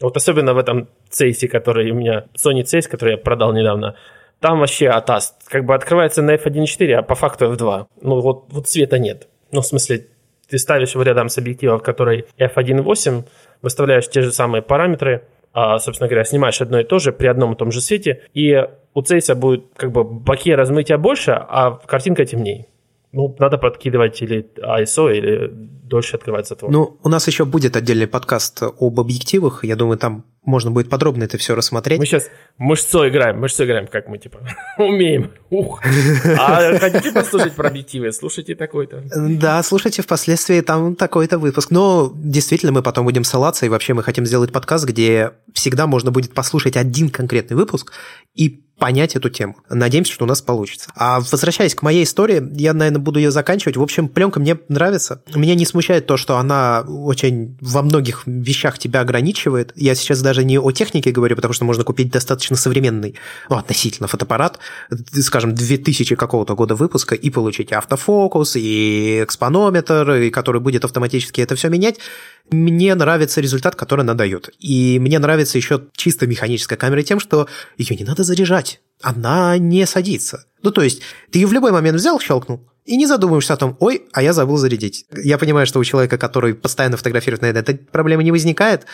Вот особенно в этом цейсе, который у меня, Sony Цейс, который я продал недавно, там вообще атаст. Как бы открывается на f1.4, а по факту f2. Ну вот, вот цвета нет. Ну, в смысле, ты ставишь его рядом с объективом, который f1.8, выставляешь те же самые параметры, собственно говоря, снимаешь одно и то же при одном и том же свете, и у Цейса будет как бы боке размытия больше, а картинка темнее. Ну, надо подкидывать или ISO, или дольше открывается твой. Ну, у нас еще будет отдельный подкаст об объективах. Я думаю, там можно будет подробно это все рассмотреть. Мы сейчас мышцой играем, мышцой играем, как мы, типа, *laughs* умеем. Ух. А хотите послушать про объективы? Слушайте такой-то. Да, слушайте впоследствии там такой-то выпуск. Но действительно мы потом будем ссылаться, и вообще мы хотим сделать подкаст, где всегда можно будет послушать один конкретный выпуск и понять эту тему. Надеемся, что у нас получится. А возвращаясь к моей истории, я, наверное, буду ее заканчивать. В общем, пленка мне нравится. Меня не смущает то, что она очень во многих вещах тебя ограничивает. Я сейчас даже не о технике говорю, потому что можно купить достаточно современный, ну, относительно фотоаппарат, скажем, 2000 какого-то года выпуска, и получить автофокус, и экспонометр, и который будет автоматически это все менять. Мне нравится результат, который она дает. И мне нравится еще чисто механическая камера тем, что ее не надо заряжать. Она не садится. Ну, то есть, ты ее в любой момент взял, щелкнул, и не задумываешься о том, ой, а я забыл зарядить. Я понимаю, что у человека, который постоянно фотографирует, наверное, эта проблема не возникает,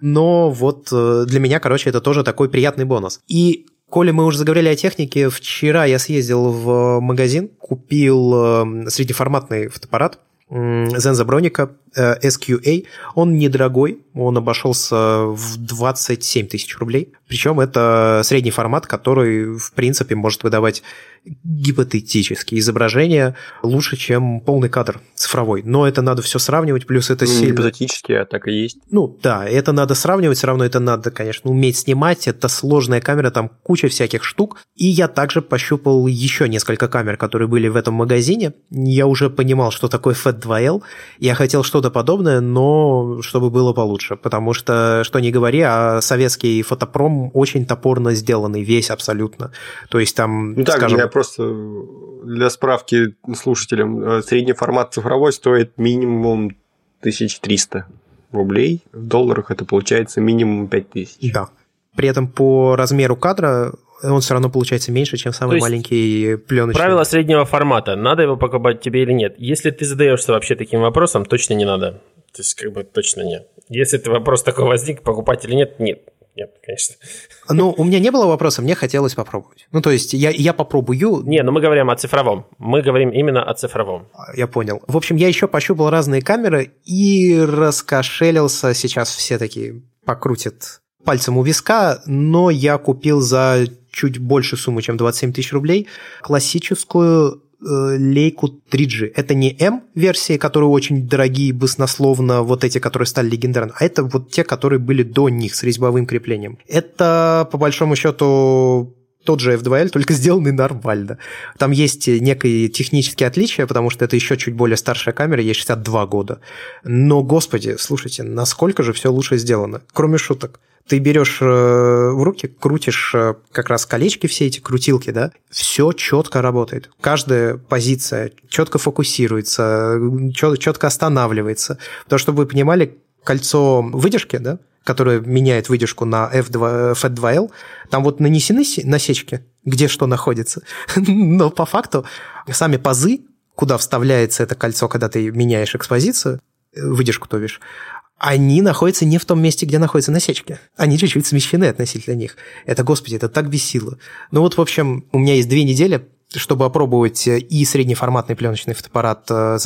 но вот э, для меня, короче, это тоже такой приятный бонус. И Коли мы уже заговорили о технике, вчера я съездил в магазин, купил э, среднеформатный фотоаппарат, Zenza Bronica э, SQA. Он недорогой, он обошелся в 27 тысяч рублей. Причем это средний формат, который, в принципе, может выдавать гипотетические изображения лучше, чем полный кадр цифровой. Но это надо все сравнивать, плюс это ну, сильно... Гипотетически, а так и есть. Ну, да, это надо сравнивать, все равно это надо, конечно, уметь снимать. Это сложная камера, там куча всяких штук. И я также пощупал еще несколько камер, которые были в этом магазине. Я уже понимал, что такое FAT2L. Я хотел что-то подобное, но чтобы было получше. Потому что, что не говори, а советский фотопром очень топорно сделанный, весь абсолютно. То есть там, ну, так, скажем... Я просто для справки слушателям, э, средний формат цифровой стоит минимум 1300 рублей. В долларах это получается минимум 5000. Да. При этом по размеру кадра он все равно получается меньше, чем самый маленький пленочный. Правило среднего формата. Надо его покупать тебе или нет? Если ты задаешься вообще таким вопросом, точно не надо. То есть, как бы точно нет. Если ты вопрос такой возник, покупать или нет, нет. Нет, конечно. Ну, у меня не было вопроса, мне хотелось попробовать. Ну, то есть я, я попробую. Не, ну мы говорим о цифровом. Мы говорим именно о цифровом. Я понял. В общем, я еще пощупал разные камеры и раскошелился. Сейчас все такие покрутят пальцем у виска, но я купил за чуть больше суммы, чем 27 тысяч рублей, классическую Э, лейку 3G. Это не M-версии, которые очень дорогие, баснословно, вот эти, которые стали легендарными, а это вот те, которые были до них с резьбовым креплением. Это, по большому счету, тот же F2L, только сделанный нормально. Там есть некие технические отличия, потому что это еще чуть более старшая камера, ей 62 года. Но, господи, слушайте, насколько же все лучше сделано, кроме шуток. Ты берешь э, в руки, крутишь э, как раз колечки все эти, крутилки, да, все четко работает. Каждая позиция четко фокусируется, четко останавливается. Потому что, чтобы вы понимали, кольцо выдержки, да, которое меняет выдержку на F2, F2L, там вот нанесены насечки, где что находится. *laughs* Но по факту сами пазы, куда вставляется это кольцо, когда ты меняешь экспозицию, выдержку, то бишь, они находятся не в том месте, где находятся насечки. Они чуть-чуть смещены относительно них. Это, господи, это так бесило. Ну вот, в общем, у меня есть две недели чтобы опробовать и среднеформатный пленочный фотоаппарат э,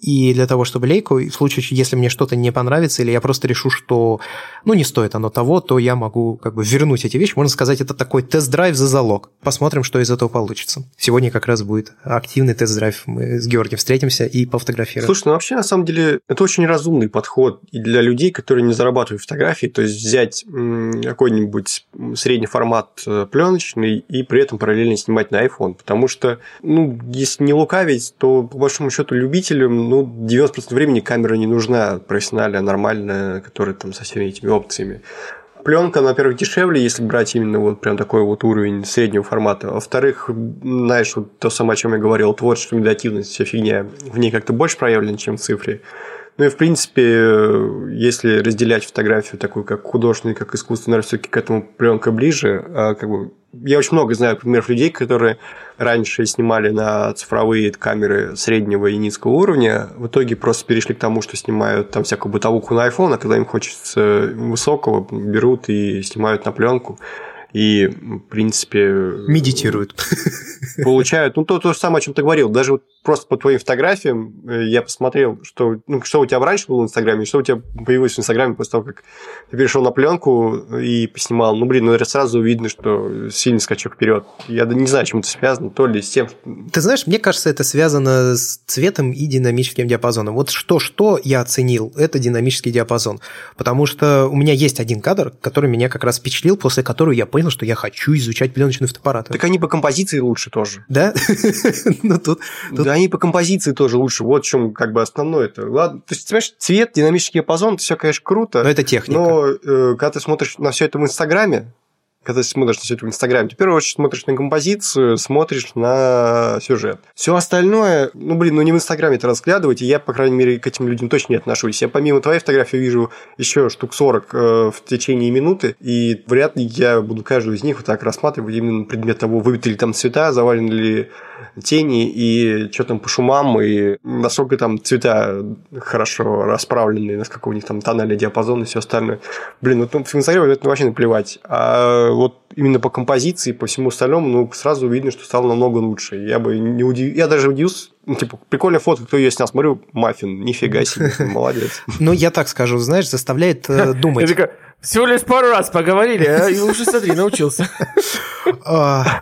и для того, чтобы лейку, в случае, если мне что-то не понравится, или я просто решу, что ну, не стоит оно того, то я могу как бы вернуть эти вещи. Можно сказать, это такой тест-драйв за залог. Посмотрим, что из этого получится. Сегодня как раз будет активный тест-драйв. Мы с Георгием встретимся и пофотографируем. Слушай, ну вообще, на самом деле, это очень разумный подход и для людей, которые не зарабатывают фотографии, то есть взять какой-нибудь средний формат э, пленочный и при этом параллельно снимать на iPhone, потому что, ну, если не лукавить, то, по большому счету, любителям, ну, 90% времени камера не нужна профессиональная, нормальная, которая там со всеми этими опциями. Пленка, во-первых, дешевле, если брать именно вот прям такой вот уровень среднего формата. Во-вторых, знаешь, вот то самое, о чем я говорил, творчество, медиативность, вся фигня, в ней как-то больше проявлена, чем в цифре. Ну и, в принципе, если разделять фотографию такую, как художественную, как искусственную, все-таки к этому пленка ближе, а как бы я очень много знаю примеров людей, которые раньше снимали на цифровые камеры среднего и низкого уровня, в итоге просто перешли к тому, что снимают там всякую бытовуху на iPhone, а когда им хочется высокого, берут и снимают на пленку и, в принципе... Медитируют. Получают, ну, то, то же самое, о чем ты говорил. Даже вот просто по твоим фотографиям э, я посмотрел, что, ну, что у тебя раньше было в Инстаграме, что у тебя появилось в Инстаграме после того, как ты перешел на пленку и поснимал. Ну, блин, ну, сразу видно, что сильный скачок вперед. Я не знаю, чем это связано, то ли с тем... Ты знаешь, мне кажется, это связано с цветом и динамическим диапазоном. Вот что-что я оценил, это динамический диапазон. Потому что у меня есть один кадр, который меня как раз впечатлил, после которого я понял, что я хочу изучать пленочные фотоаппараты. Так они по композиции лучше тоже. Да? *laughs* Ну, тут... Да, они по композиции тоже лучше. Вот в чем как бы основное это. Ладно, то есть, понимаешь, цвет, динамический диапазон, это все, конечно, круто. Но это техника. Но э, когда ты смотришь на все это в Инстаграме, когда смотришь на все это в Инстаграме, ты в первую очередь смотришь на композицию, смотришь на сюжет. Все остальное, ну, блин, ну не в Инстаграме это разглядывать, и я, по крайней мере, к этим людям точно не отношусь. Я помимо твоей фотографии вижу еще штук 40 э, в течение минуты, и вряд ли я буду каждую из них вот так рассматривать именно предмет того, выбиты ли там цвета, завалены ли тени, и что там по шумам, и насколько там цвета хорошо расправлены, насколько у них там тональный диапазон и все остальное. Блин, ну в Инстаграме это вообще наплевать. А вот именно по композиции, по всему остальному, ну, сразу видно, что стало намного лучше. Я бы не удив... Я даже удивился, типа, прикольная фото, кто ее снял. Смотрю, маффин, нифига себе, *laughs* молодец. Ну, я так скажу, знаешь, заставляет э, думать. Всего лишь пару раз поговорили, а и уже, смотри, научился. *laughs* А,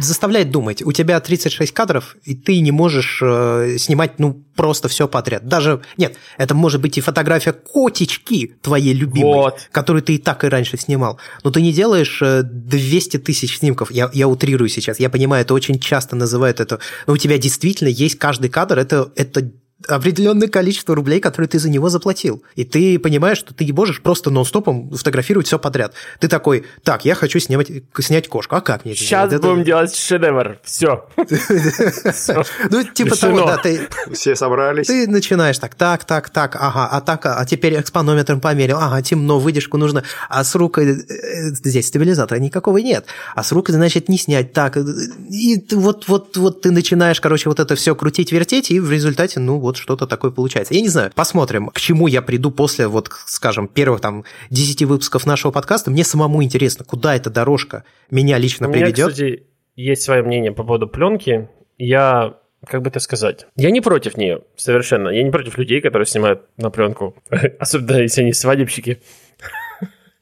заставляет думать. У тебя 36 кадров, и ты не можешь э, снимать, ну, просто все подряд. Даже, нет, это может быть и фотография котички твоей любимой, вот. которую ты и так и раньше снимал. Но ты не делаешь 200 э, тысяч снимков. Я, я утрирую сейчас. Я понимаю, это очень часто называют это. Но у тебя действительно есть каждый кадр, это, это определенное количество рублей, которые ты за него заплатил. И ты понимаешь, что ты не можешь просто нон-стопом фотографировать все подряд. Ты такой, так, я хочу снимать, снять кошку. А как мне это Сейчас делать? будем это... делать шедевр. Все. *laughs* Ну, типа того, да, ты... Все собрались. Ты начинаешь так, так, так, так, ага, а так, а теперь экспонометром померил, ага, темно, выдержку нужно, а с рукой э, здесь стабилизатора никакого нет, а с рукой, значит, не снять, так, и вот, вот, вот ты начинаешь, короче, вот это все крутить, вертеть, и в результате, ну, вот вот что-то такое получается. Я не знаю, посмотрим, к чему я приду после, вот, скажем, первых там 10 выпусков нашего подкаста. Мне самому интересно, куда эта дорожка меня лично У приведет. меня, кстати, есть свое мнение по поводу пленки. Я как бы это сказать? Я не против нее, совершенно. Я не против людей, которые снимают на пленку. *laughs* Особенно, если они свадебщики.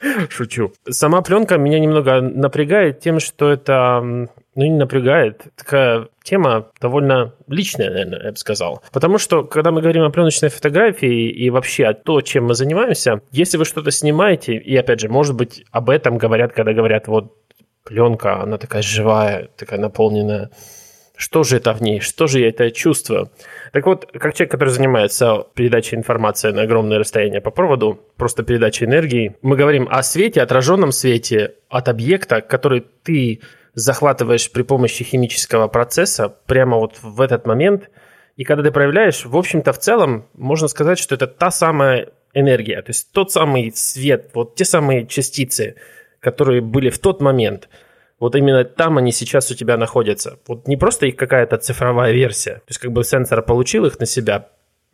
*laughs* Шучу. Сама пленка меня немного напрягает тем, что это, ну, не напрягает. Такая тема довольно личная, наверное, я бы сказал. Потому что, когда мы говорим о пленочной фотографии и вообще о том, чем мы занимаемся, если вы что-то снимаете, и опять же, может быть, об этом говорят, когда говорят, вот пленка, она такая живая, такая наполненная. Что же это в ней? Что же я это чувствую? Так вот, как человек, который занимается передачей информации на огромное расстояние по проводу, просто передачей энергии, мы говорим о свете, отраженном свете от объекта, который ты захватываешь при помощи химического процесса прямо вот в этот момент. И когда ты проявляешь, в общем-то, в целом, можно сказать, что это та самая энергия, то есть тот самый свет, вот те самые частицы, которые были в тот момент – вот именно там они сейчас у тебя находятся. Вот не просто их какая-то цифровая версия, то есть как бы сенсор получил их на себя,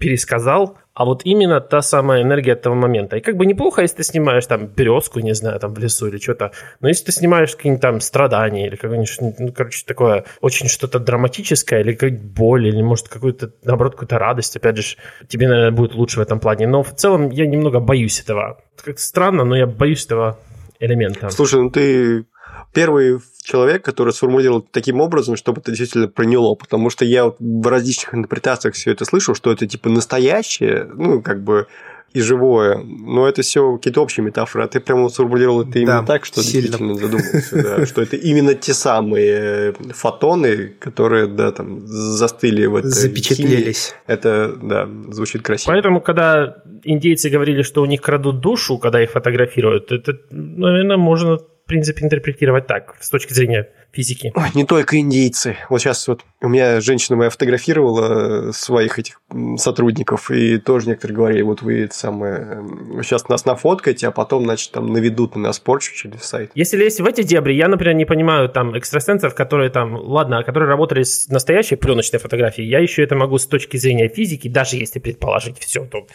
пересказал, а вот именно та самая энергия этого момента. И как бы неплохо, если ты снимаешь там березку, не знаю, там в лесу или что-то, но если ты снимаешь какие-нибудь там страдания или какое-нибудь, ну, короче, такое очень что-то драматическое или какую-то боль, или, может, какую-то, наоборот, какую-то радость, опять же, тебе, наверное, будет лучше в этом плане. Но в целом я немного боюсь этого. Как-то странно, но я боюсь этого элемента. Слушай, ну ты первый человек, который сформулировал таким образом, чтобы это действительно проняло, потому что я в различных интерпретациях все это слышал, что это типа настоящее, ну, как бы и живое, но это все какие-то общие метафоры, а ты прямо сформулировал это именно да, так, что сильно. действительно задумался, да, что это именно те самые фотоны, которые, да, там, застыли в этой Запечатлелись. Это, да, звучит красиво. Поэтому, когда индейцы говорили, что у них крадут душу, когда их фотографируют, это, наверное, можно в принципе, интерпретировать так, с точки зрения физики. Ой, не только индейцы. Вот сейчас вот у меня женщина моя фотографировала своих этих сотрудников, и тоже некоторые говорили, вот вы это самое, сейчас нас нафоткаете, а потом, значит, там наведут на нас порчу через сайт. Если лезть в эти дебри, я, например, не понимаю там экстрасенсов, которые там, ладно, которые работали с настоящей пленочной фотографией, я еще это могу с точки зрения физики, даже если предположить все, то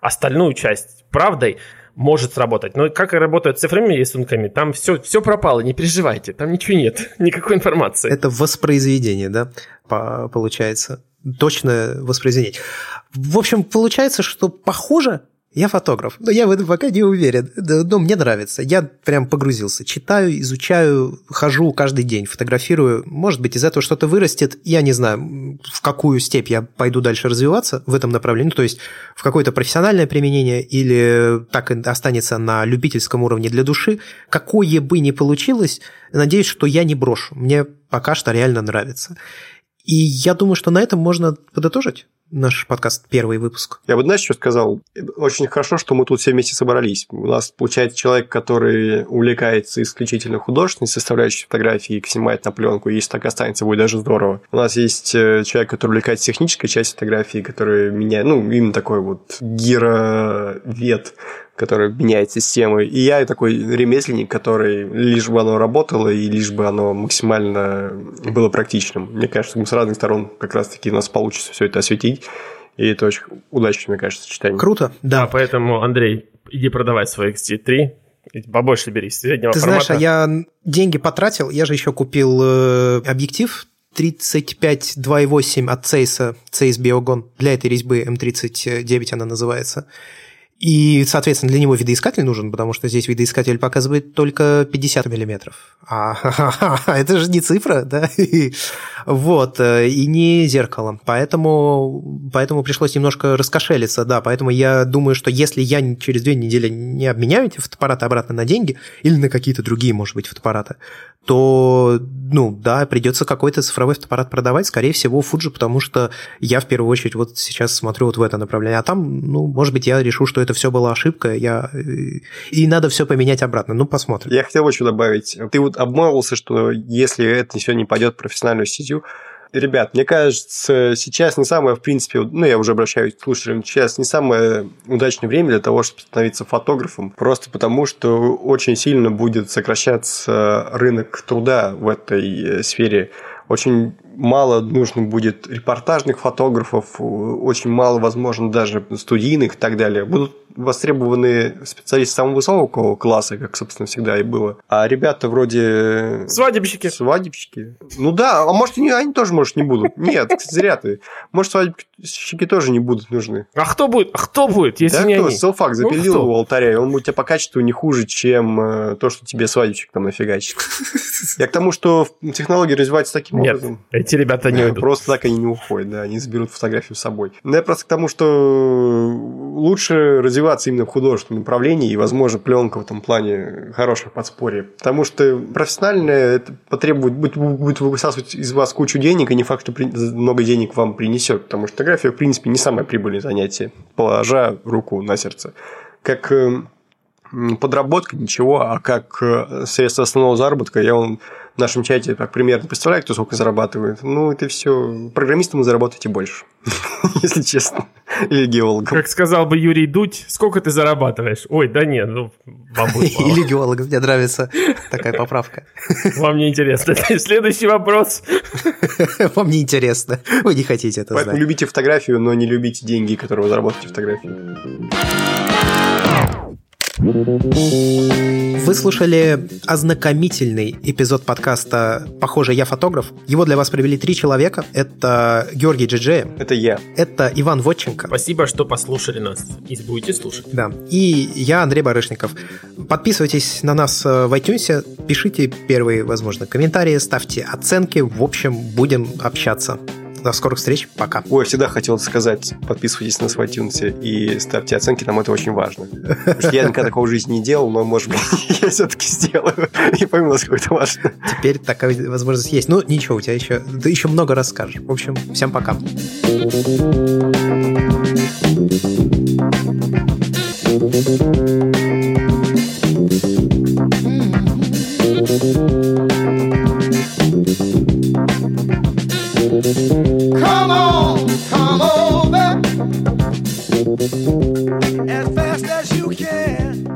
остальную часть правдой, может сработать. Но как работают с цифровыми рисунками, там все, все пропало, не переживайте, там ничего нет, *laughs* никакой информации. Это воспроизведение, да, получается. Точное воспроизведение. В общем, получается, что похоже я фотограф, но я в этом пока не уверен. Но мне нравится. Я прям погрузился. Читаю, изучаю, хожу каждый день, фотографирую. Может быть, из этого что-то вырастет. Я не знаю, в какую степь я пойду дальше развиваться в этом направлении. То есть в какое-то профессиональное применение или так останется на любительском уровне для души. Какое бы ни получилось, надеюсь, что я не брошу. Мне пока что реально нравится. И я думаю, что на этом можно подытожить наш подкаст, первый выпуск. Я бы, знаешь, что сказал? Очень хорошо, что мы тут все вместе собрались. У нас, получается, человек, который увлекается исключительно художественной составляющей фотографии снимает на пленку. Если так останется, будет даже здорово. У нас есть э, человек, который увлекается технической частью фотографии, который меняет, ну, именно такой вот гировед который меняет системы. И я такой ремесленник, который лишь бы оно работало и лишь бы оно максимально было практичным. Мне кажется, мы с разных сторон как раз-таки у нас получится все это осветить. И это очень удачное, мне кажется, сочетание. Круто, да. А поэтому, Андрей, иди продавай свой XT3, побольше бери среднего Ты формата. знаешь, а я деньги потратил, я же еще купил э, объектив 35 2.8 от Zeiss, Zeiss Biogon для этой резьбы M39 она называется. И, соответственно, для него видоискатель нужен, потому что здесь видоискатель показывает только 50 миллиметров. А *laughs* это же не цифра, да? *laughs* вот, э, и не зеркало. Поэтому, поэтому пришлось немножко раскошелиться, да. Поэтому я думаю, что если я через две недели не обменяю эти фотоаппараты обратно на деньги или на какие-то другие, может быть, фотоаппараты, то, ну, да, придется какой-то цифровой фотоаппарат продавать, скорее всего, Fuji, потому что я в первую очередь вот сейчас смотрю вот в это направление. А там, ну, может быть, я решу, что это все была ошибка, я... и надо все поменять обратно. Ну, посмотрим. Я хотел еще добавить. Ты вот обмолвился, что если это все не пойдет в профессиональную стезю, Ребят, мне кажется, сейчас не самое, в принципе, ну, я уже обращаюсь к слушателям, сейчас не самое удачное время для того, чтобы становиться фотографом, просто потому, что очень сильно будет сокращаться рынок труда в этой сфере. Очень мало нужно будет репортажных фотографов, очень мало, возможно, даже студийных и так далее. Будут востребованы специалисты самого высокого класса, как, собственно, всегда и было. А ребята вроде... Свадебщики. Свадебщики. Ну да, а может, они, они тоже, может, не будут. Нет, *laughs* зря ты. Может, свадебщики тоже не будут нужны. А кто будет? А кто будет, если да не кто? они? Селфак запилил ну, у алтаря, и он будет тебе по качеству не хуже, чем э, то, что тебе свадебщик там нафигачит. *laughs* Я к тому, что технологии развиваются таким Нет, образом. Эти ребята не уйдут. Просто так они не уходят, да, они заберут фотографию с собой. Но я просто к тому, что лучше развиваться именно в художественном направлении, и, возможно, пленка в этом плане хорошее подспорье. Потому что профессиональное это потребует, будет, будет высасывать из вас кучу денег, и не факт, что много денег вам принесет. Потому что фотография, в принципе, не самое прибыльное занятие, положа руку на сердце. Как э, подработка ничего, а как э, средство основного заработка, я вам в нашем чате так примерно представляю, кто сколько зарабатывает. Ну, это все. Программистам вы заработаете больше, *laughs* если честно. Или геологом. Как сказал бы Юрий Дудь, сколько ты зарабатываешь? Ой, да нет, ну, вам будет мало. Или геолог, мне нравится такая поправка. Вам не интересно. *laughs* Следующий вопрос. Вам не интересно. Вы не хотите это знать. любите фотографию, но не любите деньги, которые вы заработаете в фотографии. Вы слушали ознакомительный эпизод подкаста «Похоже, я фотограф». Его для вас провели три человека. Это Георгий Джиджея. Это я. Это Иван Водченко. Спасибо, что послушали нас и будете слушать. Да. И я, Андрей Барышников. Подписывайтесь на нас в iTunes, пишите первые, возможно, комментарии, ставьте оценки. В общем, будем общаться. До скорых встреч. Пока. Ой, всегда хотел сказать, подписывайтесь на нас в iTunes и ставьте оценки, нам это очень важно. Потому что я никогда такого в жизни не делал, но, может быть, *laughs* я все-таки сделаю и пойму, насколько это важно. Теперь такая возможность есть. Ну, ничего, у тебя еще... Ты еще много расскажешь. В общем, всем пока. Come as fast as you can.